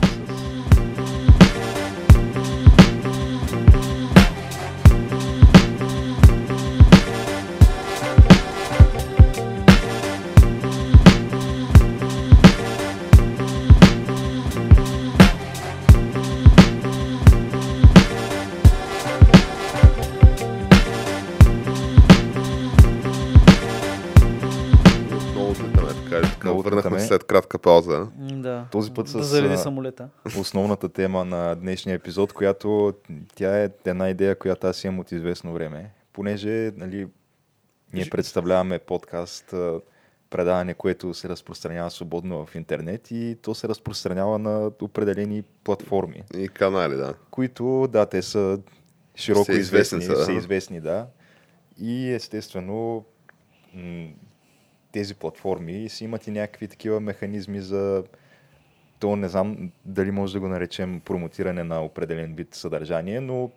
Този път да с, зареди а, самолета. основната тема на днешния епизод, която тя е една идея, която аз имам от известно време. Понеже нали, ние представляваме подкаст, предаване, което се разпространява свободно в интернет и то се разпространява на определени платформи, И канали, да. които, да, те са широко Всеизвестни известни, са, да. са известни, да. И естествено тези платформи си имат и някакви такива механизми за то не знам дали може да го наречем промотиране на определен вид съдържание, но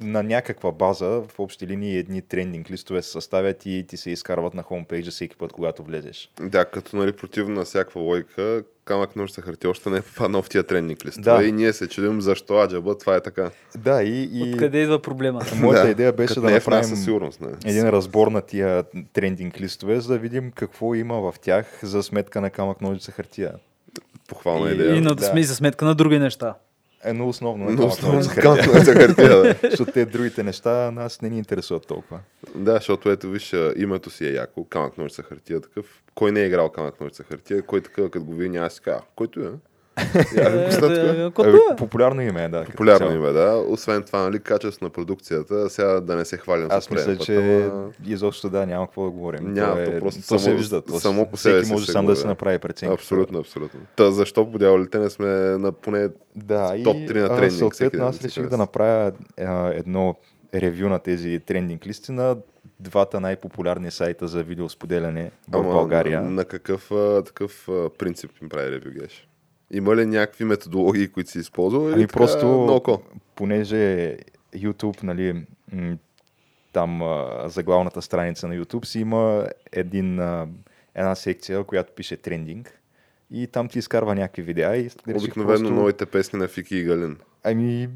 на някаква база в общи линии едни трендинг листове се съставят и ти се изкарват на хомпейджа всеки път, когато влезеш. Да, като нали, противно на всякаква логика, камък нож хартия още не е попаднал в тия тренинг листове. Да. И ние се чудим защо аджаба това е така. Да, и, и Откъде идва проблема? моята Да, идея беше като да не е направим със сигурност. Не. един разбор на тия трендинг листове, за да видим какво има в тях за сметка на камък ножица хартия. Похвална И- идея. И на Да. сме за сметка на други неща. Едно основно на Но основно ножица за хартия. нож хартия, да. Защото те другите неща нас не ни интересуват толкова. Да, защото ето виж, името си е яко, камък ножица хартия такъв. Кой не е играл камък ножица хартия, кой такъв, като го види, няма да си който е. Е, да, Ами, е. популярно име е, да. Популярно име, да. Освен това, нали, качество на продукцията, сега да не се хвалим Аз с мисля, че изобщо да, няма какво да говорим. Няма, то, е, то просто то се само- вижда. То само по себе всеки може се сам да се да. направи преценка. Абсолютно, абсолютно. Та защо по дяволите не сме на поне Да, и топ 3 на всеки съответно аз реших да хареса. направя едно ревю на тези трендинг листи на двата най-популярни сайта за видеосподеляне в България. На, на какъв а, такъв а, принцип им прави ревю геш? Има ли някакви методологии, които си използвал? Или Ами така, просто, на око? понеже YouTube, нали, там за главната страница на YouTube си има един, една секция, която пише трендинг. И там ти изкарва някакви видеа и Обикновено просто- новите песни на Фики и Галин. Ами,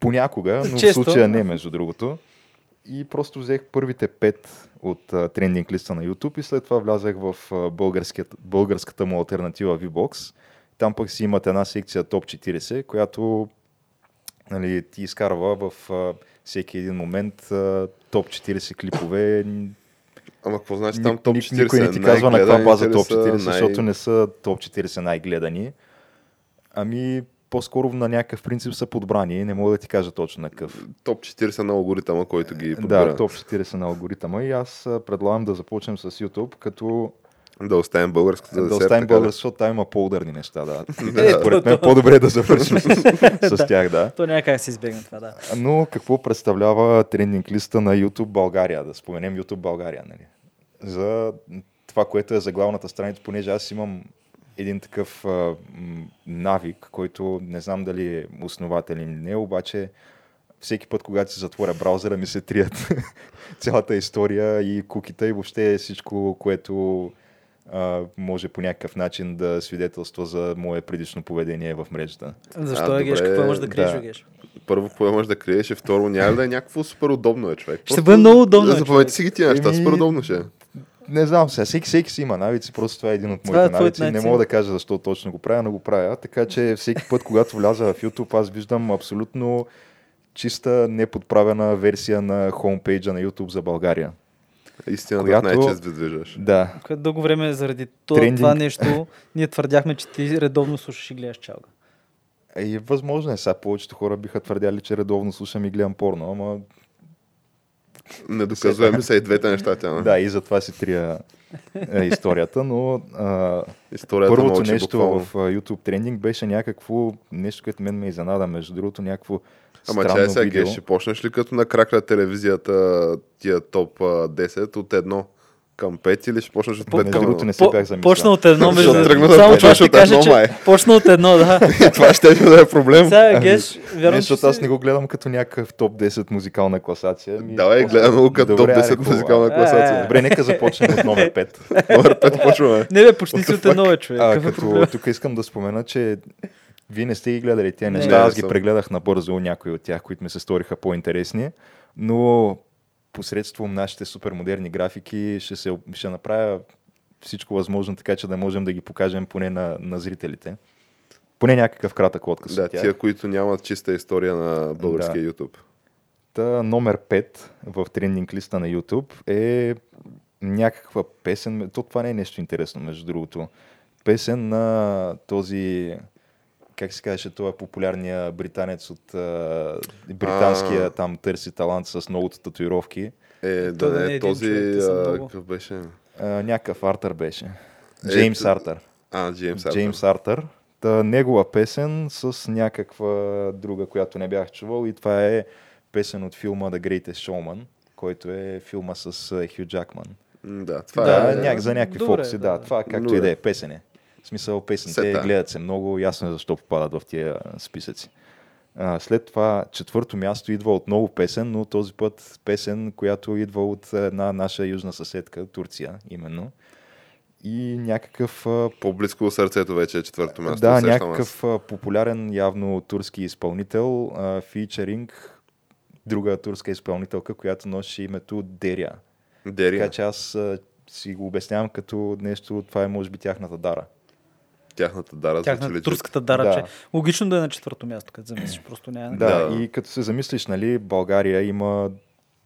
понякога, но Често. в случая не, между другото. И просто взех първите пет от а, трендинг листа на YouTube и след това влязах в а, българската му альтернатива VBOX. Там пък си имат една секция Топ 40, която нали, ти изкарва в а, всеки един момент топ 40 клипове. Ама какво значи там топ ни- 40? Никой не ти казва на каква база топ 40, най- защото не са топ 40 най-гледани. Ами, по-скоро на някакъв принцип са подбрани. Не мога да ти кажа точно на какъв. Топ 40 на алгоритъма, който ги подбира. Да, топ 40 на алгоритъма. И аз предлагам да започнем с YouTube, като Да оставим българското за да десерт. оставим български, защото там има по-ударни неща, да. Е, Според мен по-добре е да завършим с, с тях, да. То няма как да се избегне това, да. Но какво представлява трендинг листа на YouTube България? Да споменем YouTube България, нали? За това, което е за главната страница, понеже аз имам един такъв а, навик, който не знам дали е основателен или не, обаче всеки път, когато си затворя браузъра, ми се трият цялата история и куките и въобще всичко, което а, може по някакъв начин да свидетелства за мое предишно поведение в мрежата. Защо А, е геш? Какво можеш да криеш, да. геш? Първо, какво можеш да криеш и второ, няма да е някакво супер удобно е, човек. Ще бъде много удобно, Да запомнете си ги тия неща, супер удобно ще е. Не знам сега, всеки, всеки си има навици, просто това е един от е моите твоите навици. Не мога да кажа защо точно го правя, но го правя. Така че всеки път, когато вляза в YouTube, аз виждам абсолютно чиста, неподправена версия на хомпейджа на YouTube за България. Истината Която- най-чест ви движаш. Да, Което дълго време заради това, Трендинг. това нещо, ние твърдяхме, че ти редовно слушаш и гледаш чалга. и възможно е. Сега повечето хора биха твърдяли, че редовно слушам и гледам порно, ама Недоказуеми са и двете неща, тя. да, и затова си трия е, историята, но а, Историята Първото мълчи нещо буквално. в YouTube трендинг беше някакво нещо, което мен ме изненада, между другото, някакво Ама тя е сега, видео. Геш, ще почнеш ли като на крак на телевизията тия топ а, 10 от едно към 5 или ще почнеш от 5 Между към другото, едно? не се бях замислял. Почна от едно, между... Тръгна да Само това почваш ще от кажа, едно, че май. почна от едно, да. Това ще да е проблем. Сега, Ами, Геш, Не, вярвам, че защото аз не го гледам като някакъв топ 10 музикална класация. Ми, Давай, гледаме го като топ Добре, 10 айде, хубаво. музикална Е, класация. Добре, нека започнем от номер 5. Номер 5 почваме. Не бе, почти си от едно, човек. Е тук искам да спомена, че вие не сте ги гледали тези Не. неща. Не, Аз не ги прегледах набързо, някои от тях, които ми се сториха по-интересни, но посредством нашите супермодерни графики ще, се, ще направя всичко възможно, така че да можем да ги покажем поне на, на зрителите. Поне някакъв кратък отказ Да, от тях. тия, които нямат чиста история на българския YouTube. Та, номер 5 в трендинг листа на YouTube е някаква песен. То това не е нещо интересно, между другото. Песен на този, как се казваше, това е популярния британец от а, британския, А. там търси талант с многото татуировки. Е, да да не е е този, човек, а, какъв беше? А, някакъв Артър беше. Джеймс Ето- Артър. А, Джеймс Артър. Джеймс Артър. Та, негова песен с някаква друга, която не бях чувал и това е песен от филма The Greatest Showman, който е филма с Хю Джакман. Да, това Да, е... няк, за някакви добре, фокуси, да. да. Това както Добре. и да е песен е. В смисъл песните Сета. гледат се много, ясно е защо попадат в тия списъци. А, след това четвърто място идва отново песен, но този път песен, която идва от една наша южна съседка, Турция именно. И някакъв По-близко сърцето вече е четвърто място. да, аз. някакъв а, популярен явно турски изпълнител, фичеринг друга турска изпълнителка, която носи името Дерия. Дери. Така че аз си го обяснявам като нещо, това е може би тяхната дара. Тяхната дара звучи Тяхната легит. турската дара, Да. че логично да е на четвърто място, като замислиш, просто няма. Да, Да. и като се замислиш, нали, България има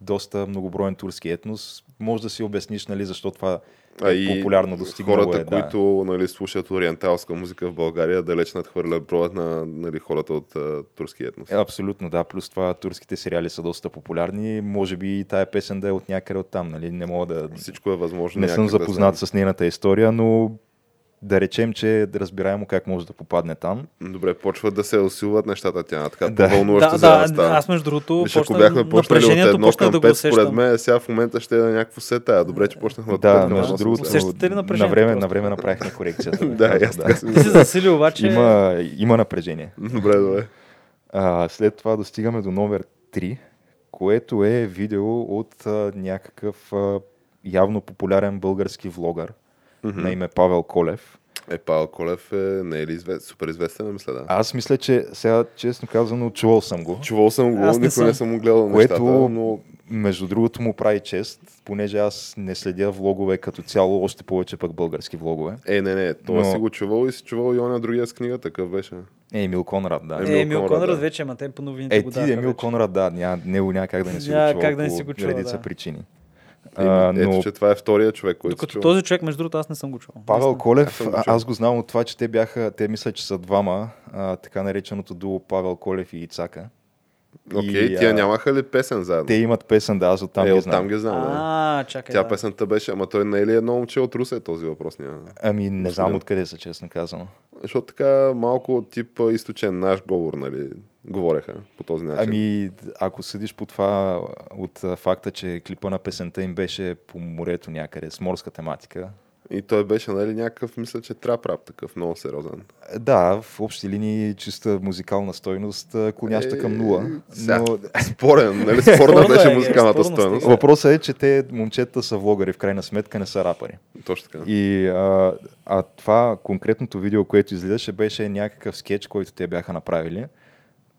доста многоброен турски етнос. Може да си обясниш, нали, защо това А е и популярно достигнало хората, е. Да. които нали, слушат ориенталска музика в България, далеч надхвърлят броят на нали, хората от а, турски етнос. Е, абсолютно, да. Плюс това турските сериали са доста популярни. Може би и тая песен да е от някъде от там, нали? Не мога да... Всичко е възможно. Не съм някак да запознат стане. с нейната история, но да речем, че е разбираемо как може да попадне там. Добре, почват да се усилват нещата тя. Така Да. по-вълнуващо Да, за да, става. аз между другото, Виж, ако почна, бяхме почнали от едно към да го пет, според мен, сега в момента ще е на някакво сета. Добре, че почнахме от Да, пет към между другото, Усещате ли на напрежението време, на време направихме корекцията. Да, аз така Ти се засили обаче. Има, има напрежение. Добре, добре. А, след това достигаме до номер 3, което е видео от а, някакъв а, явно популярен български влогър на име Павел Колев. Е, Павел Колев е, не е ли известен, супер известен, мисля, да. Аз мисля, че сега, честно казано, чувал съм го. Чувал съм го, Аз не никой не съм. съм му гледал Което, нещата, но между другото, му прави чест, понеже аз не следя влогове като цяло, още повече пък български влогове. Е, не, не, това Но- си го чувал и си чувал и оня другия с книга, такъв беше. Е, Емил Конрад, да. Е, Емил Конрад, Конрад да. вече, ама те по новините Е, го ти Емил вече. Конрад, да, няма, него няма как да не си го чувал как да не си го чувал, редица да. причини. А, А, Ето, но че това е втория човек, който Докато си чувал. този човек, между другото, аз не съм го чувал. Павел. Аз Колев, съм го а, чул. аз го знам от това, че те бяха, те мисля, че са двама, а, така нареченото дуо Павел Колев и Ицака. Окей, И, тия а, нямаха ли песен заедно? Те имат песен, да, аз оттам е, ги оттам знам. ги знам. да. А, чакай. Тя да. песента беше, ама той не е ли едно момче от Русе, този въпрос няма. Ами не знам откъде са, честно казано. Защото така малко тип източен наш говор, нали, говореха по този начин. Ами, ако съдиш по това от факта, че клипа на песента им беше по морето някъде, с морска тематика. И той беше, нали, някакъв, мисля, че трап рап такъв, много сериозен. Да, в общи линии чиста музикална стойност, клоняща към нула. Е. Но Спорен, нали, спорна беше е, музикалната стига. въпросът е, че те момчета са влогари, в крайна сметка не са рапъри. Точно така. И а, а това конкретното видео, което излизаше, беше някакъв скетч, който те бяха направили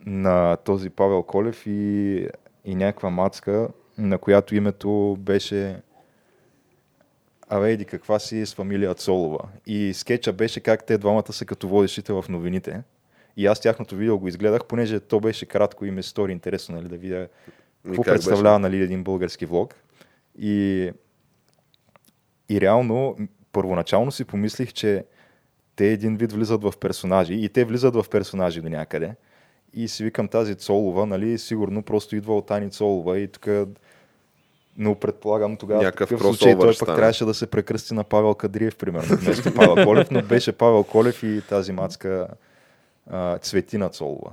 на този Павел Колев и, и някаква мацка, на която името беше Абе, еди каква си с фамилия Цолова. И скетча беше как те двамата са като водещите в новините. И аз тяхното видео го изгледах, понеже то беше кратко и ме стори интересно нали, да видя какво как представлява нали, един български влог. И, и реално, първоначално си помислих, че те един вид влизат в персонажи и те влизат в персонажи до някъде. И си викам тази Цолова, нали, сигурно просто идва от Ани Цолова и тук но предполагам тогава Някакъв в такъв случай той пък стане. трябваше да се прекръсти на Павел Кадриев, примерно, вместо Павел Колев, но беше Павел Колев и тази мацка а, Цветина Цолова.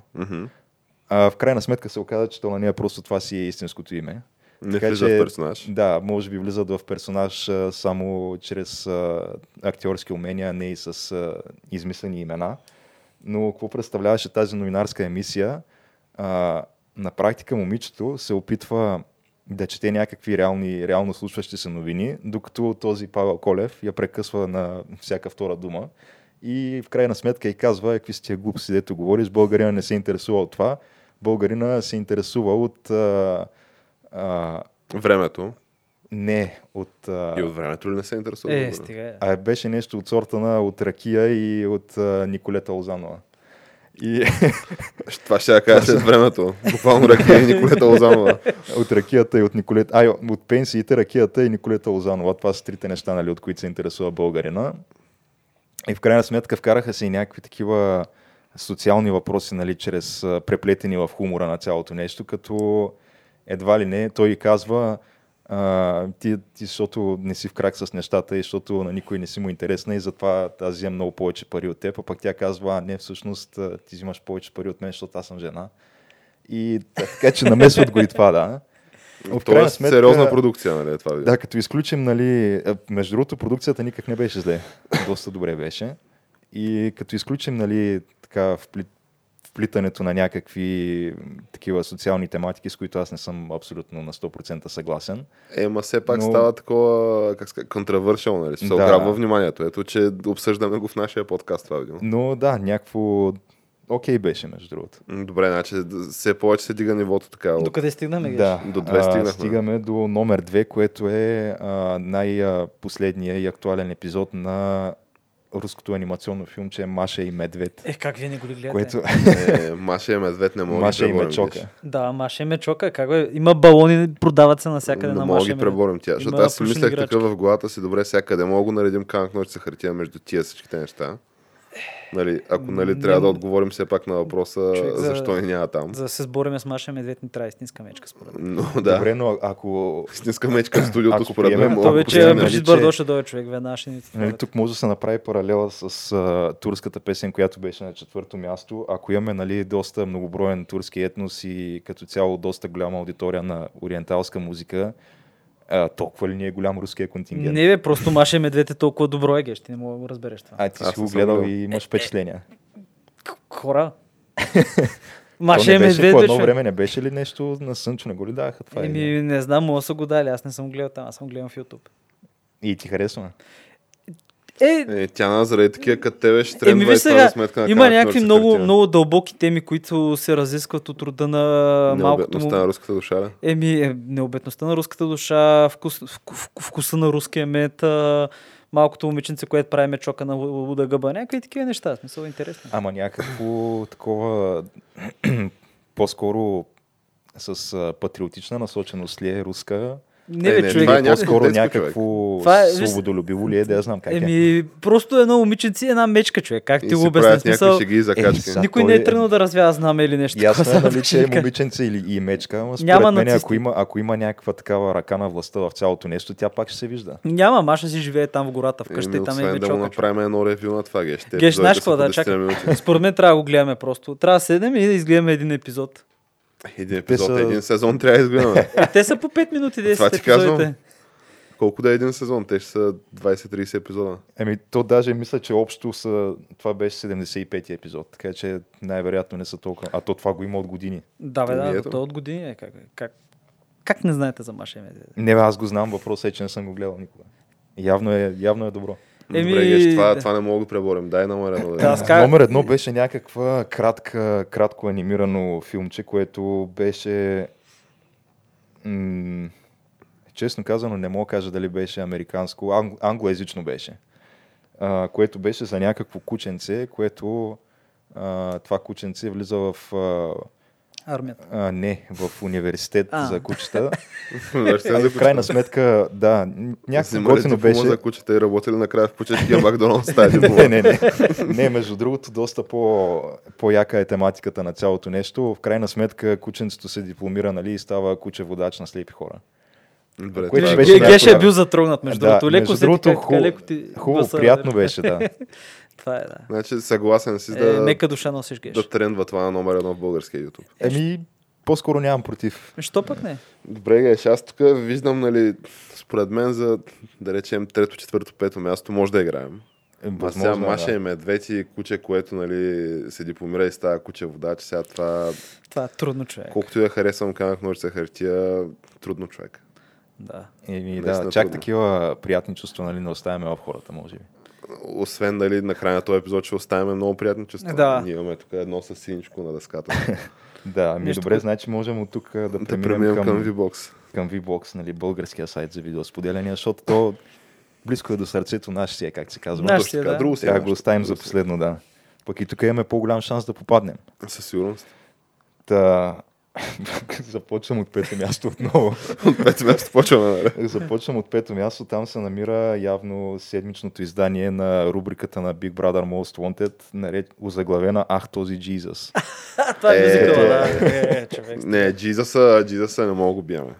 А, в крайна сметка се оказа, че то на нея просто това си е истинското име. Не Така влиза че- в персонаж. Да, може би влизат в персонаж а, само чрез а, актьорски умения, не и с а, измислени имена. Но какво представляваше тази новинарска емисия? А, на практика момичето се опитва да чете някакви реални, реално случващи се новини, докато този Павел Колев я прекъсва на всяка втора дума и в крайна сметка и казва, «Е, какви са тия глупости, дето говориш, българина не се интересува от това, българина се интересува от а, а, Времето. Не, от... А, И от времето ли не се интересува? Е, стига. а беше нещо от сорта на от Ракия и от а, Николета Лозанова. И Това ще я кажа след времето. Буквално Ракия и Николета Лозанова. от ракията и от Николета... Ай, от пенсиите, ракията и Николета Лозанова. Това са трите неща, нали, от които се интересува българина. И в крайна сметка вкараха се и някакви такива социални въпроси, нали, чрез преплетени в хумора на цялото нещо, като едва ли не, той казва а, ти, ти, защото не си в крак с нещата и защото на никой не си му интересна и затова аз взимам много повече пари от теб, а пък тя казва, а не, всъщност ти взимаш повече пари от мен, защото аз съм жена. И така, че намесват го и това, да. В крайна Тоест, сметка- сериозна продукция, нали, е това. Да, като изключим, нали, между другото, продукцията никак не беше зле. Доста добре беше. И като изключим, нали, така, впли, вплитането на някакви такива социални тематики, с които аз не съм абсолютно на 100% съгласен. Е, ма все пак Но- става такова, как ска, контравършъл, нали? Се Да. ограбва вниманието. Ето, че обсъждаме го в нашия подкаст това видео. Но да, някакво окей беше, между другото. Добре, значи все повече се дига нивото така. от- Докъде стигнахме, Геш? Да, До две стигнахме. стигаме до номер две, което е а, най-последния и актуален епизод на руското анимационно филмче Маша и Медвед. Е, как вие не го ли гледате? Което Е, Маша и медвед не мога Маша да и. Мечока. Да, Маша и Мечока. Как бе? Има балони, продават се навсякъде Не на мога да Маша и ги преборим тя. Защото аз си мислех играчки. така в главата си, добре, всякъде мога да го наредим камък ножица хартия между тия всичките неща. Нали, ако нали, Не трябва да м- отговорим все пак на въпроса Човек, за- защо ни няма там. За да се сбориме с Маша и Медведь не трябва истинска мечка, според мен. Но да, Добре, но ако истинска мечка в студиото Ако според мен. приемем- мога То да вече е Бардош ще дойде човек, веднага ще ни нали, тук може да се направи паралела с а, турската песен, която беше на четвърто място. Ако имаме нали, доста многоброен турски етнос и като цяло доста голяма аудитория на ориенталска музика, а, толкова ли ни е голям руския контингент? Не бе, просто Маша и Медведь е толкова добро, е, Геш, ти не мога да го разбереш това. А ти Аз си го гледал и имаш впечатления. Хора. То Маша не и беше Медведь по едно време, не беше ли нещо на Сънчо, не го ли даваха това? Еми, не знам, мога да са го дали, аз не съм гледал там, аз съм гледал в YouTube. И ти харесва? Е, Е, тя на заради такива като тебе ще виж в крайна сега, сметка на има някакви много, хартия. много дълбоки теми, които се разискват от рода на малкото му... на руската душа, да? Еми, е, необетността на руската душа, вкус, вку- вкуса на руския мед, малкото момиченце, което прави мечока на луда гъба, някакви такива неща, смисъл интересни. Ама някакво такова по-скоро с патриотична насоченост ли е руска Не, Е, не, човек. това е По-скоро някакво Това е, свободолюбиво ли е, да я знам как е. Еми, просто едно момиченце и една мечка, човек. Как И ти го обясня? Смисъл, закачки. са- никой той не е- е тръгнал да развява знаме или нещо. Ясно е, нали, че е момиченце или и мечка, ама според Няма мен, нацисти. ако има, ако има някаква такава ръка на властта в цялото нещо, тя пак ще се вижда. Няма, Маша си живее там в гората, вкъщи Еми, и там е освен да му направим едно ревю на това, геш. Геш, знаеш какво да по 10 чакай? Според мен трябва да го гледаме просто. Трябва да седнем и да изгледаме един епизод. Един епизод, са- един сезон трябва да изгледаме. Е, те са по 5 минути, 10 Това ти казвам. Колко да е един сезон? Те ще са 20-30 епизода. Еми, то даже мисля, че общо са, това беше 75-ти епизод, така че най-вероятно не са толкова. А то това го има от години. Да, бе, да, ето. то от години е. Как, как, как не знаете за Маша и? Не, бе, аз го знам, въпросът е, че не съм го гледал никога. Явно е, явно е добро. Еми, Добре, геш, това, да. това не мога да преборим. Дай номер едно. Да, Да, аз как- Номер едно беше някаква кратка, кратко анимирано филмче, което беше... М- честно казано, не мога да кажа дали беше американско, ан- англоязично беше. А, което беше за някакво кученце, което а, това кученце влиза в... А, Армията. а, не, в университет А. за кучета. Университет А и за в крайна сметка, да, някакво готино беше. за кучета и работили накрая в кучешкия Макдоналдс. Тази не, не, не. Не, между другото, доста по, по-яка е тематиката на цялото нещо. В крайна сметка, кученцето се дипломира, нали, и става куче водач на слепи хора. Добре, Което е беше много Ге- Геше е яко. бил затрогнат, между Да, другото. Леко между се другото, хубаво- ти Хубаво, приятно беше, да. Това е, да. Значи съгласен си Е, да, мека душа носиш геш. да трендва това на номер едно в българския YouTube. Еми, по-скоро нямам против. Що пък не? Добре, геш, аз тук виждам, нали, според мен за, да речем, трето, четвърто, пето място може да играем. Е, Ма сега е, Маша да. и Медведь и куче, което нали, се дипломира и става куче водач. Сега това, Това е трудно, човек. колкото да харесвам камък, ножица, хартия, трудно човек. Да. Еми, да, чак трудно. такива приятни чувства, нали, не оставяме в хората, може би. Освен, нали, на края на този епизод ще оставим много приятни чувства. Да. Ние имаме тук едно с синичко на дъската. Да, ами Нещо, добре, значи можем от тук да да преминем преминем към, към V-Box. към VBOX, нали, българския сайт за видеосподеляния, защото то близко е до сърцето наше си, е, как се казва. Наш Точно си така. да. Друго е да го оставим за последно, да. Пък и тук имаме по-голям шанс да попаднем. Със сигурност. Та... Започвам от пето място отново. От пето място почваме, нали? Започвам от пето място. Там се намира явно седмичното издание на рубриката на Big Brother Most Wanted, наред, озаглавена Ах, този. А, това е Е, мюзикъла, е, да. Е. Не, Джизаса, Джизаса не мога да го биеме.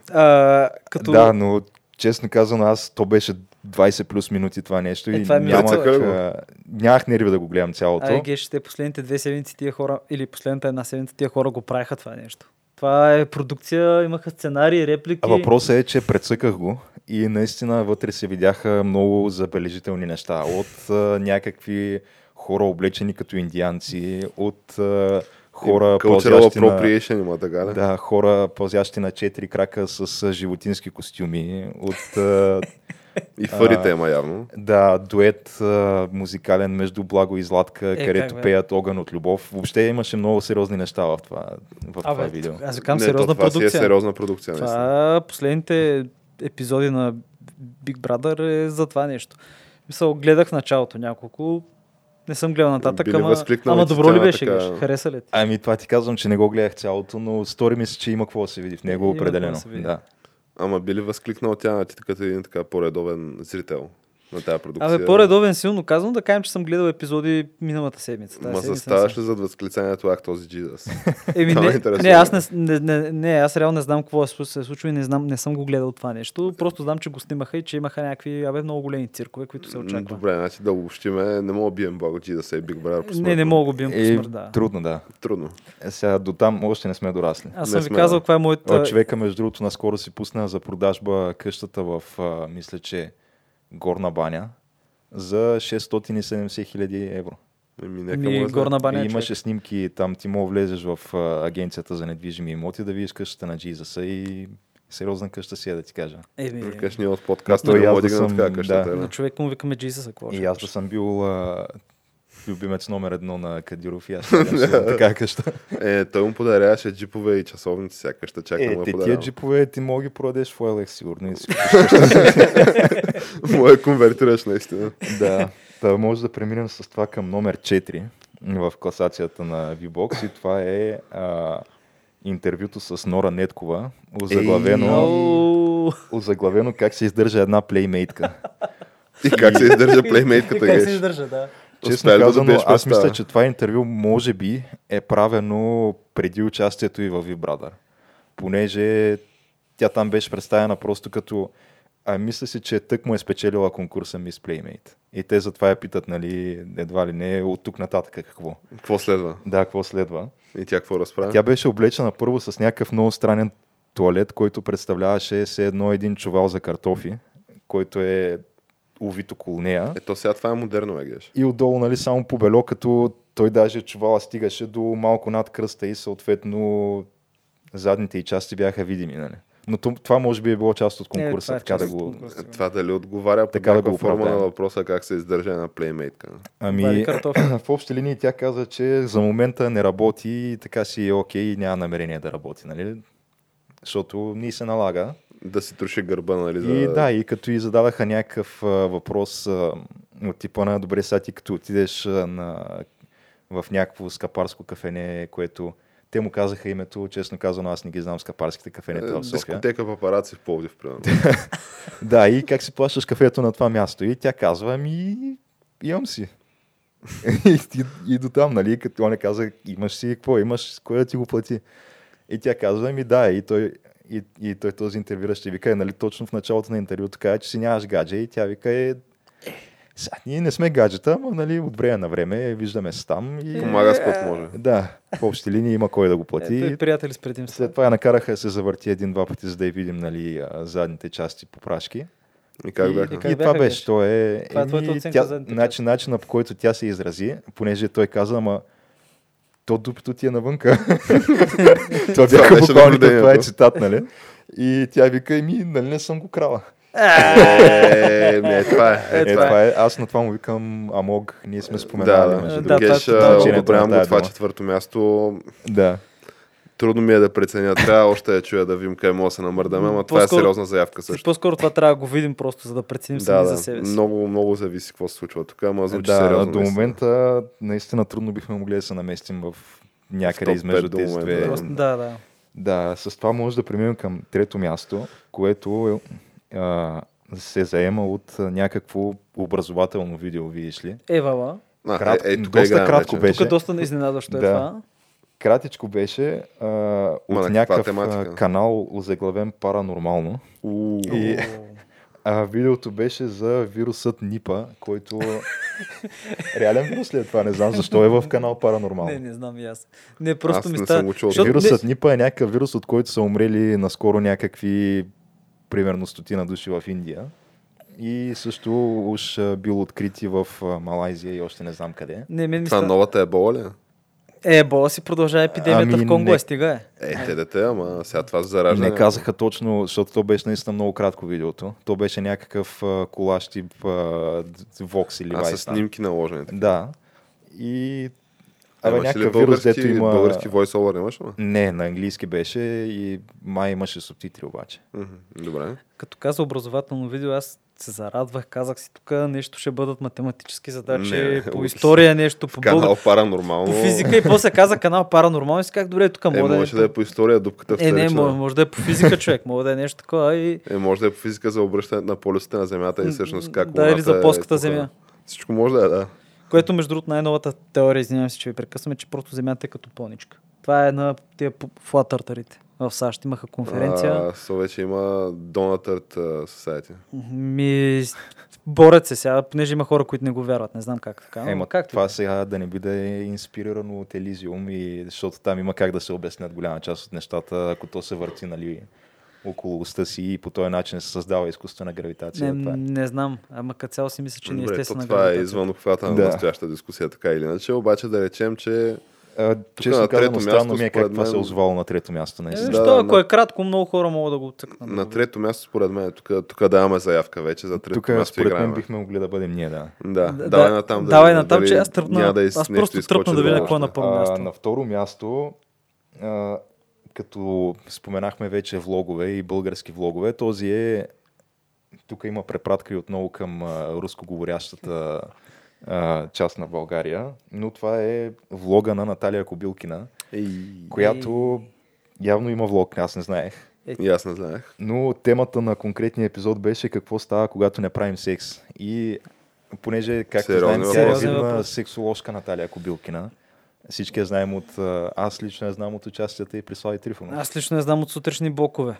Да, но честно казано, аз то беше 20 плюс минути това нещо Е, и това е нямах, мюзикъл. а, нямах нерви да го гледам цялото. Ай, геш, те последните две седмици тия хора, или последната една седмица тия хора го правиха това нещо. Това е продукция, имаха сценарии, реплики. А въпросът е, че прецъках го и наистина вътре се видяха много забележителни неща. От а, някакви хора облечени като индианци, от а, хора Cultural пълзящи на... има така, да? Да, хора пълзящи на четири крака с а, животински костюми, от а, И фарите А, има явно. да, дует а, музикален между Благо и Златка, Е, където как бе? пеят огън от любов. Въобще имаше много сериозни неща в това, в това Абе, видео. аз ви казвам Не, сериозна то това си е продукция. сериозна продукция. наистина. Това последните епизоди на Big Brother е за това нещо. Мисъл, гледах началото няколко, не съм гледал нататък, ама, ама добро ли тя беше? така-? Хареса ли ти? Ами това ти казвам, че не го гледах цялото, но стори ми се, че има какво да се види в него определено. Да. Ама би ли възкликнал тя ти като един така по-редовен зрител на тази продукция? Абе, по-редовен силно казвам, да кажем, че съм гледал епизоди миналата седмица. Тази Ма седмица не заставаш ли зад възклицанието Ах, този Джизас? Еми, ме не, не, аз не, не, не, не, аз реално не знам какво е се е случило и не, знам, не съм го гледал това нещо. Просто знам, че го снимаха и че имаха някакви абе, много големи циркове, които се очаква. Добре, значи да обобщиме, не мога да бием Благо Джизас и Big Brother по Не, не смъртно. мога го бием по Е, смърт, да. трудно, да. Трудно. Е, сега до там още не сме дорасли. Аз Не съм ви казал каква е моята... Човека, между другото, наскоро си пусна за продажба къщата в, мисля, че Горна баня за 670 хиляди евро. Еми, нека Ми, горна баня. и човек. имаше снимки, там ти мога влезеш в а, агенцията за недвижими имоти да видиш къщата на Джизаса и сериозна къща си е да ти кажа. Еми, Викаш ние от подкаста Той не аз да съм- така къщата. да. на човек му викаме Jesus, какво И аз да съм бил а, любимец номер едно на Кадиров и аз да така къща. Е, той му подаряваше джипове и часовници, всяка къща чака Е, те е тия джипове ти мога ги продадеш в OLX, сигурно. и я конвертираш наистина. Да, да може да преминем с това към номер 4 в класацията на VBOX и това е а, интервюто с Нора Неткова, озаглавено, озаглавено как се издържа една плеймейтка. И как се издържа плеймейтката, Как се издържа, да. Честно да казано, добиеш аз мисля, че това интервю може би е правено преди участието и във V Brother. Понеже тя там беше представена просто като а мисля си, че тък му е спечелила конкурса Miss Playmate. И те затова я питат, нали, едва ли не, от тук нататък какво. Какво следва? Да, какво следва. И тя какво разправя? Тя беше облечена първо с някакъв много странен туалет, който представляваше все едно един чувал за картофи, който е увит около нея. Ето сега това е модерно, бе, геш. И отдолу, нали, само побело, като той даже чувала стигаше до малко над кръста и съответно задните и части бяха видими, нали. Но това може би е било част от конкурса, това е така да го... конкурса. Това дали отговаря по Така да го форма на въпроса как се издържа една плеймейтка. Ами, Вари картофи. в общи линии тя каза, че за момента не работи и така си е окей и няма намерение да работи, нали? Защото ни се налага. Да си троши гърба, нали? За... И да, и като и зададаха някакъв а, въпрос а, от типа на добре сега ти като отидеш а, на, в някакво скапарско кафене, което те му казаха името, честно казано аз не ги знам скапарските кафенета в София. Дискотека папараци в Пловдив, примерно. Да, и как си плащаш кафето на това място? И тя казва, ами имам си. и, и, и до там, нали, като он каза, имаш си какво, имаш, кой да ти го плати? И тя казва, ми да, и той, и, и той този интервюращ ще вика, е, нали, точно в началото на интервюто каза, че си нямаш гадже и тя вика, е, сега, ние не сме гаджета, но нали, от време на време виждаме се там и Помага с каквото може. да, в общи линии има кой да го плати. Ето и приятели с предимство. След това я накараха да се завърти един-два пъти, за да я видим нали, задните части по прашки. И как и, бяха? И как и това бяха, беше. беше? То е, Това е твоята оценка тя, за задните начин, начина по който тя се изрази, понеже той каза, ама то дупето ти е навънка. това бяха буквално, това е цитат, нали? И тя вика, еми, нали не съм го крала. Е, не, това е. Е, Е, това е. Аз на това му викам Амог, ние сме споменали. да. между Да, другото. Геш, това е а, значението одобрявам го това четвърто място. Да. Трудно ми е да преценя. Трябва още да чуя да видим къде мога да се намърдаме, ама това е сериозна заявка също. По-скоро това трябва да го видим просто, за да преценим Да, сами да. за себе си. Много, много зависи какво се случва тук, ама звучи да, сериозно. до момента наистина трудно бихме могли да се наместим в някъде измежду тези момента, две. да. Просто, да, да. Да, с това може да преминем към трето място, което е, а, се заема от някакво образователно видео, видиш ли. Евала. А, Крат- е, е, тук доста кратко вече. беше. Тук доста изненадващо е Да. това. Кратичко беше а, от каква някакъв тематика? канал, озаглавен паранормално. У, И а, видеото беше за вирусът Нипа, който... Реален вирус ли е това? Не знам защо е в канал паранормално. Не, не знам и аз. Не, просто Аз ми не става... съм Вирусът не- Нипа е някакъв вирус, от който са умрели наскоро някакви, примерно, стотина души в Индия. И също уж бил открити в Малайзия и още не знам къде. Не, мен ми Това става... новата ебола ли? Е, бола си продължава епидемията Ами, в Конго, не. е, стига е. Е, те дете, ама сега това се заражда. Не казаха точно, защото то беше наистина много кратко видеото. То беше някакъв а, колаж тип а, Vox или А с снимки наложени. Да. И... А, Абе, някакъв вирус, български, дето има... български voice-over имаш ли? Не, на английски беше и май имаше субтитри обаче. Добре. Като каза образователно видео, аз се зарадвах, казах си тук нещо ще бъдат математически задачи, Не, по история нещо, по, Канал паранормално. по физика и после каза канал паранормално и си как добре, тук Е, мога да може да е по история дупката в Е, не, може, може да е по физика човек, може да е нещо такова и... Е, може да е по физика за обръщането на полюсите на Земята и всъщност как Да, или за е плоската тука. земя. Всичко може да е, да. Което между другото най-новата теория, извинявам се, че ви прекъсваме, че просто Земята е като пълничка. Това е на тия флатъртарите. В САЩ имаха конференция. А, so вече има Donut Society. Ми, борят се сега, понеже има хора, които не го вярват. Не знам как така. Ема, как това сега да не би да е инспирирано от Елизиум, и, защото там има как да се обяснят голяма част от нещата, ако то се върти нали, около уста си и по този начин се създава изкуствена гравитация. Не, това е. не знам. Ама като цяло си мисля, че не е Добре, то естествена това е гравитация. извън обхвата на Да. настоящата дискусия, така или иначе. Обаче да речем, че А, честно на казано, трето странно ми е как това се е мен- озвало на трето място. Е, Наистина. Да, защо, да, ако на- е кратко, много хора могат да го цъкнат. на трето място, според мен, тук, тук даваме заявка вече за трето Тук място според мен бихме могли да бъдем ние, да. Да, Да, давай да, натам. да давай дали че аз тръпна- да из- аз просто тръпна да видя какво е на първо място. На второ място, като споменахме вече влогове и български влогове, този е тук има препратка и отново към а, рускоговорящата а, част на България, но това е влога на Наталия Кобилкина, Ей, която Явно има влог, аз не знаех. И аз не знаех. Но темата на конкретния епизод беше какво става, когато не правим секс. И понеже, както знаем, тя е видна сексоложка Наталия Кобилкина. Всички я знаем от... Аз лично я знам от участията и при Слави Трифонов. Аз лично не знам от сутрешни блокове.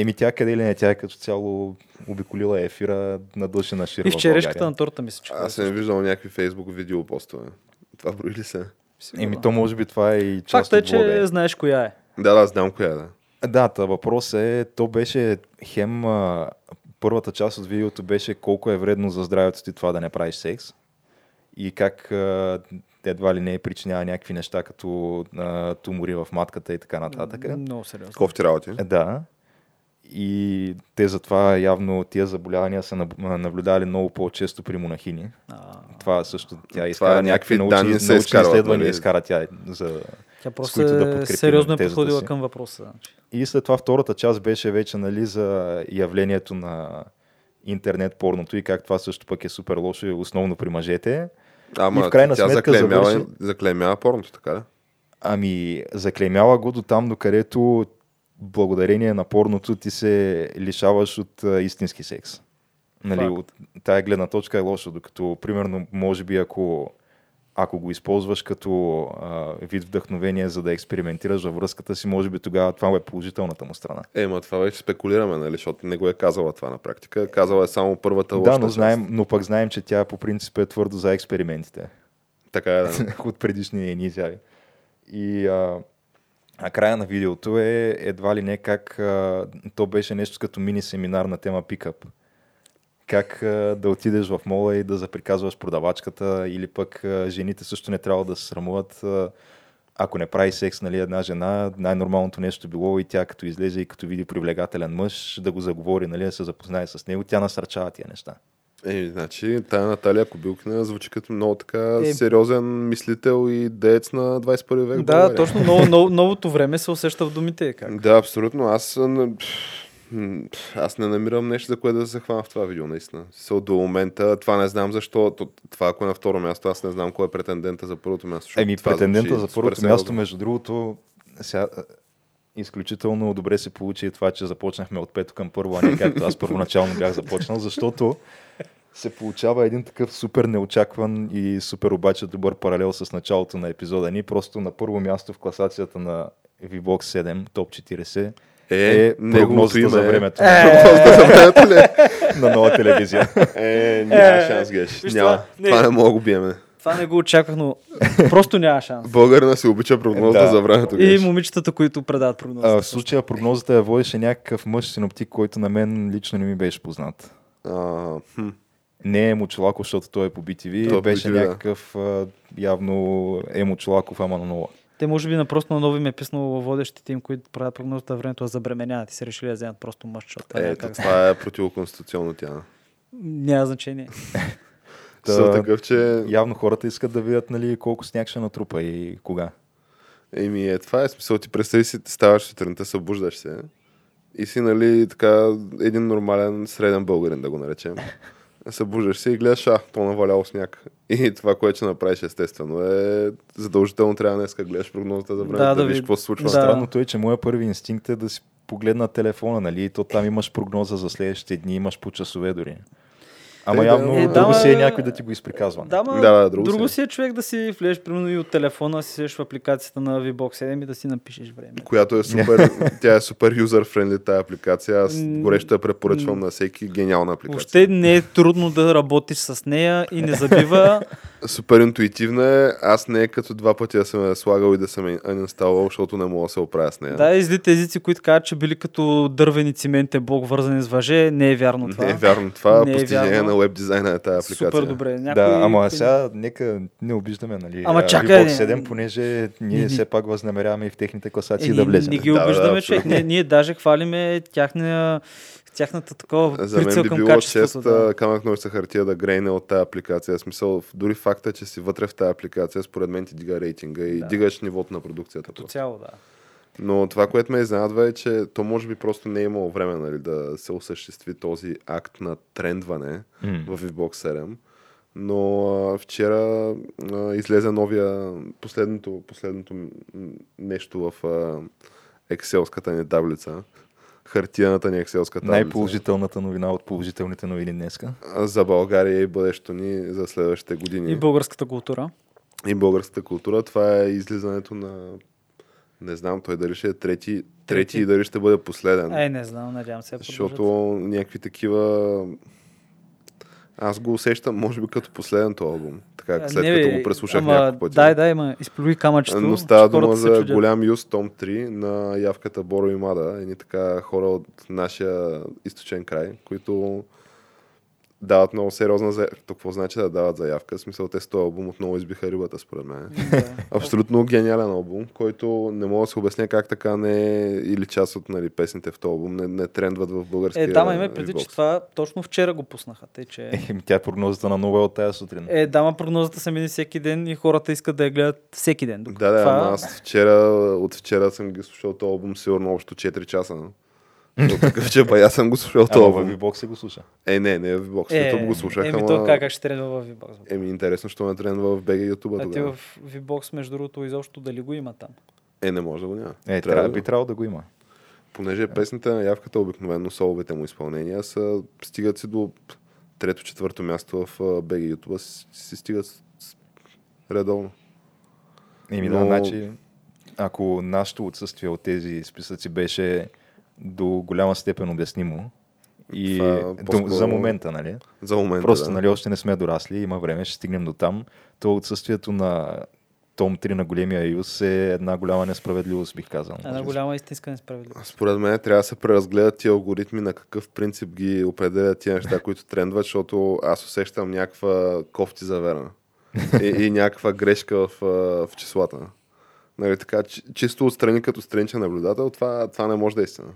Еми тя къде ли не, тя е като цяло обиколила ефира на дължи на широко И в черешката на торта мисля, че Аз съм виждал някакви фейсбук видео постове. Това брои ли се? Еми то може би това е и част Факт е, че знаеш коя е. Да, да, знам коя е, да. Да, та въпрос е, то беше хем а, първата част от видеото беше колко е вредно за здравето ти това да не правиш секс и как а, едва ли не е причинява някакви неща като а, тумори в матката и така нататък. Много сериозно. Кофти работи. Е, Да. И те затова явно тия заболявания са наб- наблюдавали много по-често при монахини. А, Това също тя Това изкара е някакви научни, данни се научни изкарват, изследвания, нали? изкара тя за Тя просто да е сериозно е подходила си. към въпроса. значи. И след това втората част беше вече нали, за явлението на интернет порното и как това също пък е супер лошо, и основно при мъжете. Ама И в крайна тя сметка заклеймява, завърши- заклеймява порното, така ли? Ами, заклеймява го до там, до където благодарение на порното ти се лишаваш от а, истински секс. Нали, Факт. от тая гледна точка е лошо, докато, примерно, може би ако, ако го използваш като а, вид вдъхновение, за да експериментираш във връзката си, може би тогава това е положителната му страна. Е, ма това вече спекулираме, нали, защото не го е казала това на практика. Казала е само първата Да, лоша но, част. знаем, но пък знаем, че тя по принцип е твърдо за експериментите Така е, да. от предишни нейни изяви. И а, а края на видеото е едва ли не как а, то беше нещо като мини семинар на тема пикъп. Как а, да отидеш в мола и да заприказваш продавачката или пък а, жените също не трябва да се срамуват. А, ако не прави секс, нали, една жена, най-нормалното нещо било и тя като излезе и като види привлекателен мъж, да го заговори, нали, да се запознае с него, тя насърчава тия неща. Е, значи, тая Наталия Кобилкина звучи като много така Е. сериозен мислител и деец на 21 век. Да, България. точно. Ново, ново, новото време се усеща в думите. Как? Да, абсолютно. Аз, аз не намирам нещо, за което да се захвана в това видео, наистина. Со, до момента това не знам защо. То- Това, ако е на второ място, аз не знам кой е претендента за първото място. Еми, претендента звучи за първото място, между другото, сега, изключително добре се получи това, че започнахме от пето към първо, а не както аз първоначално бях започнал, защото се получава един такъв супер неочакван и супер обаче добър паралел с началото на епизода ни. Просто на първо място в класацията на VBOX 7, топ 40, Е, е прогнозата име за е- времето Прогнозата за времето ли? на нова телевизия. Е, няма Е, шанс, геш. Няма. това, не. Това не мога да го биеме. Това не го очаквах, но просто няма шанс. Българина се обича прогнозата Да. за времето. И момичетата, които предават А, прогнозата. в случая прогнозата я водеше някакъв мъж синоптик, който на мен лично не ми беше познат. А, хм. Не е Мочолаков, защото той е по BTV. Той е беше BTV, да. някакъв а, явно е Мочолаков, ама на нова. Те може би на просто на нови им е писнало водещите им, които правят прогнозата времето да забременяват и се решили да вземат просто мъж, няма Ето, как. това е противоконституционно тя. Няма значение. Та, Са такъв, че... Явно хората искат да видят нали, колко сняг ще натрупа и кога. Еми, е, това е смисъл. Ти представи си, ставаш сутринта, събуждаш се и си, нали, така, един нормален среден българин, да го наречем. Събуждаш се и гледаш, а, то наваляло сняг. И това, което ще направиш, естествено, е задължително трябва днес да гледаш прогнозата за времето, Да, да, да видиш ви- какво се случва. Да. Странното е, че моя първи инстинкт е да си погледна телефона, нали? И то там имаш прогноза за следващите дни, имаш по часове дори. Ама Е, явно Е, друго да, си е някой да ти го изприказва. Да, ма, Да, да, друго друго си е. си е човек да си влезеш примерно и от телефона, си седиш в апликацията на VBOX 7 и да си напишеш време. Която е супер, тя е супер юзер-френдли тази апликация. Аз горещо я препоръчвам на всеки гениална апликация. Въобще не е трудно да работиш с нея и не забива. Супер интуитивна е. Аз не е като два пъти да съм я слагал и да съм я uninstallал, защото не мога да се оправя с нея. да, и злите езици, които казват, че били като дървени циментен блок, вързани с въже, не е вярно това. Не е вярно това. Не е постижение вярно. на веб дизайна е тази апликация. Супер добре. Някой... Да, ама сега нека не обиждаме, нали? Ама чакай, не. 7, понеже ние Не, не. все пак възнамеряваме и в техните Е, класации ние, да влезем. не ги Да, да, обиждаме, да, човек. абсолютно. Ние, ние даже хвалиме тяхна, тяхната такова За мен би било чест да. да. камък ножица хартия да грейне от тази апликация. В смисъл, дори факта, че си вътре в тази апликация, според мен ти дига рейтинга и Да. дигаш нивото на продукцията. Като цяло, да. Но това, което ме изненадва е, че то може би просто не е имало време нали, да се осъществи този акт на трендване М. в Xbox 7. Но а, вчера а, излезе новия, последното, последното нещо в а, екселската ни таблица. Хартияната ни екселска таблица. Най-положителната новина от положителните новини днеска. За България и бъдещето ни за следващите години. И българската култура. и българската култура. Това е излизането на... Не знам той дали ще е трети, трети, Трети. и дали ще бъде последен. Ай, не знам, надявам се. да защото продължат. някакви такива... Аз го усещам, може би, като последното албум. Така, след не, като го преслушах ама, няколко пъти. Дай, дай, ма, изплюи камъчето. Но става дума за голям юз Том 3 на явката Боро и Мада. Едни така хора от нашия източен край, които дават много сериозна заявка. Какво значи да дават заявка? В смисъл, те с този албум отново избиха рибата, според мен. Да. Абсолютно гениален албум, който не мога да се обясня как така не е или част от нали, песните в този албум не, не трендват в българския Е, да, ме преди, че това точно вчера го пуснаха. Тъй, че... Е, тя е прогнозата на Нобел от тази сутрин. Е, дама прогнозата се мини всеки ден и хората искат да я гледат всеки ден. Докато Да, да, това... аз вчера, от вчера съм ги слушал този албум сигурно общо 4 часа. От такъв, че бая съм го слушал този Ама в албум. V-Box се го слуша. Е, не, не в бокс. Е, Е, го слушах, еми, ама... то как, как ще тренва в V-Box? Еми, интересно, що ме тренва в BG YouTube А ти в V-Box, между другото, изобщо дали го има там? Е, не може да го няма. Е, Трябва трябва, да би трябвало да го има. Понеже песните на явката, обикновено соловете му изпълнения са, стигат си до трето-четвърто място в BG YouTube, си, си стигат с, с, редовно. Еми Но- да, значи, ако нашето отсъствие от тези списъци беше до голяма степен обяснимо, и Това до, за момента, нали? За момента, Просто, да. нали, още не сме дорасли, има време, ще стигнем до там. То отсъствието на том 3 на големия Юз е една голяма несправедливост, бих казал. Една голяма истинска несправедливост. Според мен трябва да се преразгледат тия алгоритми на какъв принцип ги определят тия неща, които трендват, защото аз усещам някаква кофти заверена и, и някаква грешка в, в числата. Нали, така, чи- чисто отстрани като страничен наблюдател, това, това не може да е истина.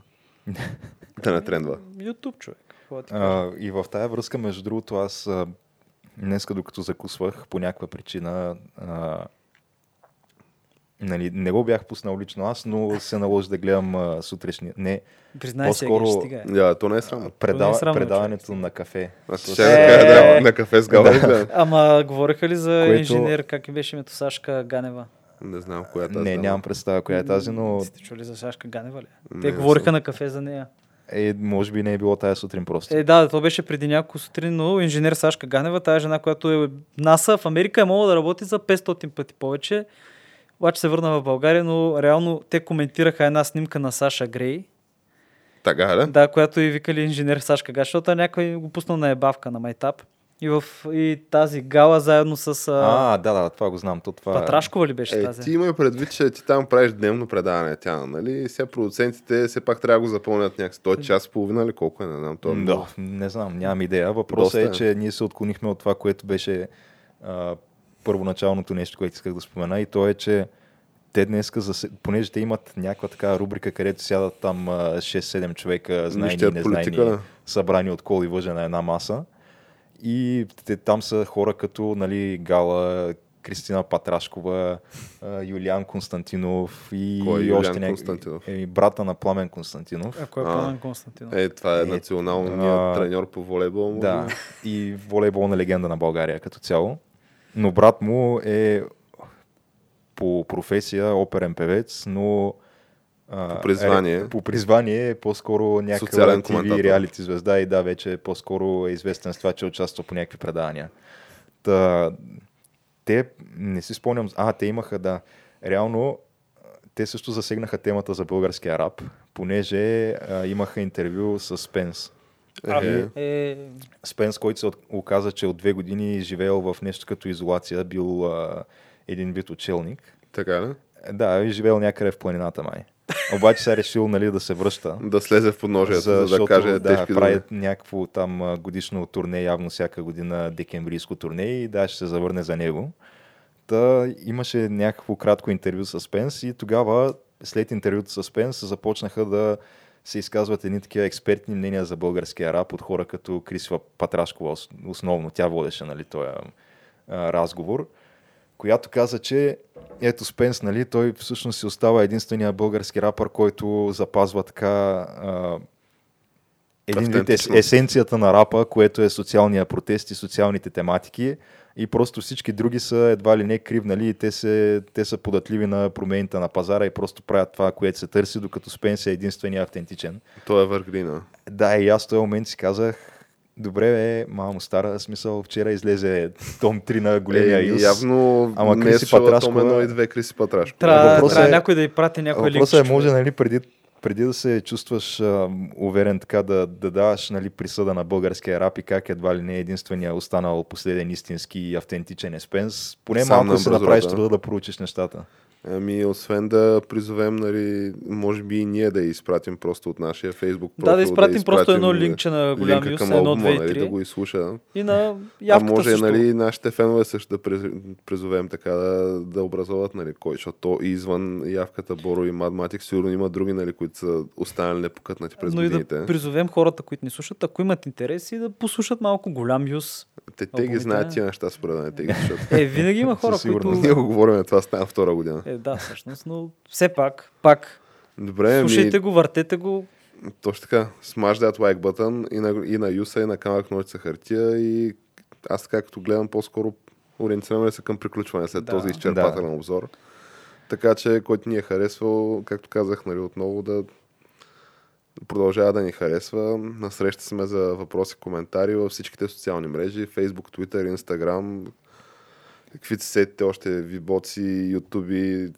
Да не трендва. YouTube, човек. Да? А, и в тая връзка, между другото, аз днеска, докато закусвах, по някаква причина, а, нали, не го бях пуснал лично аз, но се наложи да гледам а, сутрешния. Не, Признай се, по-скоро- Геш, стига. е. Да, то не е срамно. предава, срамно, предаването на кафе. Аз ще да кажа, да, Е. на кафе с гала. да. Ама говориха ли за Което- инженер, как и беше името Сашка Ганева? Не знам коя е тази. Не, нямам представа коя е тази, но Сте чули за Сашка Ганева ли? Не, Те не говориха съм. на кафе за нея. е, може би не е било тази сутрин просто. Е, да, то беше преди няколко сутрин, но инженер Сашка Ганева, тази жена, която е НАСА в Америка е могла да работи за 500 пъти повече. Обаче се върна в България, но реално те коментираха една снимка на Саша Грей, Така, да? да, която и викали инженер Сашка Га, защото някой го пуснал на ебавка на Майтап. И, в, и тази гала заедно с а, А, да, да, това го знам. То, това е- Патрашкова ли беше Е, тази? ти имай предвид, че ти там правиш дневно предаване, тя, нали? Сега продуцентите все пак трябва да го запълнят някакси. Той е час и половина или колко е, не знам. То е Да, не знам, нямам идея. Въпросът е, е. че ние се отклонихме от това, което беше а, първоначалното нещо, което исках да спомена и то е, че те днеска, зас- понеже те имат някаква така рубрика, където сядат там а, 6-7 човека, знайни и незнайни, политика, събрани от кол и въжа на една маса. И те, там са хора като нали, Гала, Кристина Патрашкова, а, Юлиан Константинов и Кой е още Юлиан някакви- Константинов? Е, брата на Пламен Константинов. Ако е А. Пламен Константинов. Е, това е, Е, националният а, треньор по волейбол. може Да, и волейболна легенда на България като цяло. Но брат му е по професия оперен певец, но а, По призвание. Е, по призвание е по-скоро някаква TV реалити звезда и да, вече по-скоро е известен с това, че участва по някакви предавания. Та, те, не си спомням, а, те имаха, да, реално те също засегнаха темата за българския рап, понеже а, имаха интервю с Спенс. Е, е, Спенс, който се оказа, че от две години живеел в нещо като изолация, бил а, един вид учелник. така, да? Е, Да, живеел някъде в планината май. Обаче сега решил нали, да се връща. Да слезе в подножието, за, да защото, каже да, тежки думи. правят някакво там годишно турне, явно всяка година декемврийско турне и да, ще се завърне за него. Та имаше някакво кратко интервю с Спенс и тогава, след интервюто с Спенс, започнаха да се изказват едни такива експертни мнения за българския рап от хора като Крисва Патрашкова, ос- основно. Тя водеше нали, този разговор, която каза, че ето Спенс, нали, той всъщност си остава единствения български рапър, който запазва така а, един вид ес, есенцията на рапа, което е социалния протест и социалните тематики, и просто всички други са едва ли не кривнали и те, се, те са податливи на промените на пазара и просто правят това, което се търси, докато Спенс е единствения автентичен. Той е въргрина. Да, и аз в този момент си казах, добре бе, мамо стара, смисъл вчера излезе том 3 на големия Е, Юз. явно Ама не Криси е слушала Патрашкова- Том 1 и 2 Криси Патрашко. Трябва, е- някой да й прати някой линк. Въпросът е, може, нали, преди, преди да се чувстваш а, уверен така да, да даваш нали, присъда на българския рап и как едва ли не е единствения останал последен истински и автентичен еспенс, поне Сам малко на си направиш труда да проучиш нещата. Ами, освен да призовем, нали, може би и ние да я изпратим просто от нашия фейсбук Да, да изпратим просто едно линкче на голям линка Юс, към албума, нали, да го изслуша. И на А явката може, също. нали, нашите фенове също да приз- призовем така да, да образуват, нали, кой, защото то и извън явката Боро и Мадматик, сигурно има други, нали, които са останали непокътнати през Но годините. да призовем хората, които ни слушат, ако имат интерес и да послушат малко голям юз. Те, те ги знаят тия неща, според мен, те ги слушат. Е, винаги има хора, сигурност. Ние които... го говорим, това стана втора година. Е, да, всъщност, но все пак, пак, Добре, слушайте ами, го, въртете го. точно така, smash that like button и на, и на Юса, и на камък ножица хартия и аз така като гледам по-скоро ориентираме се към приключване след Да. този изчерпателен обзор. Така че, който ни е харесвал, както казах, нали, отново да продължава да ни харесва. Насреща сме за въпроси, коментари във всичките социални мрежи, Facebook, Twitter, Instagram, каквито се сетите още, вибоци, YouTube,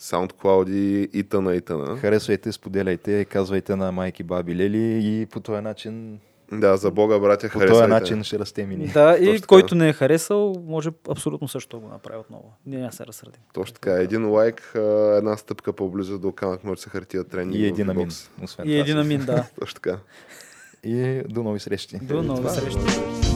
SoundCloud и тъна и тъна. Харесвайте, споделяйте, казвайте на майки, баби, лели и по този начин, Да, за Бога, братя, по този харесвайте. начин ще растем и ние. Да, и Точно така. който не е харесал, може абсолютно също да го направи отново. Ние няма се разсърдим. Точно така. Един лайк, една стъпка по-близо до камък мърца хартия тренинг. И един амин. Освен И един амин, да. Точно така. И до нови срещи. До нови срещи.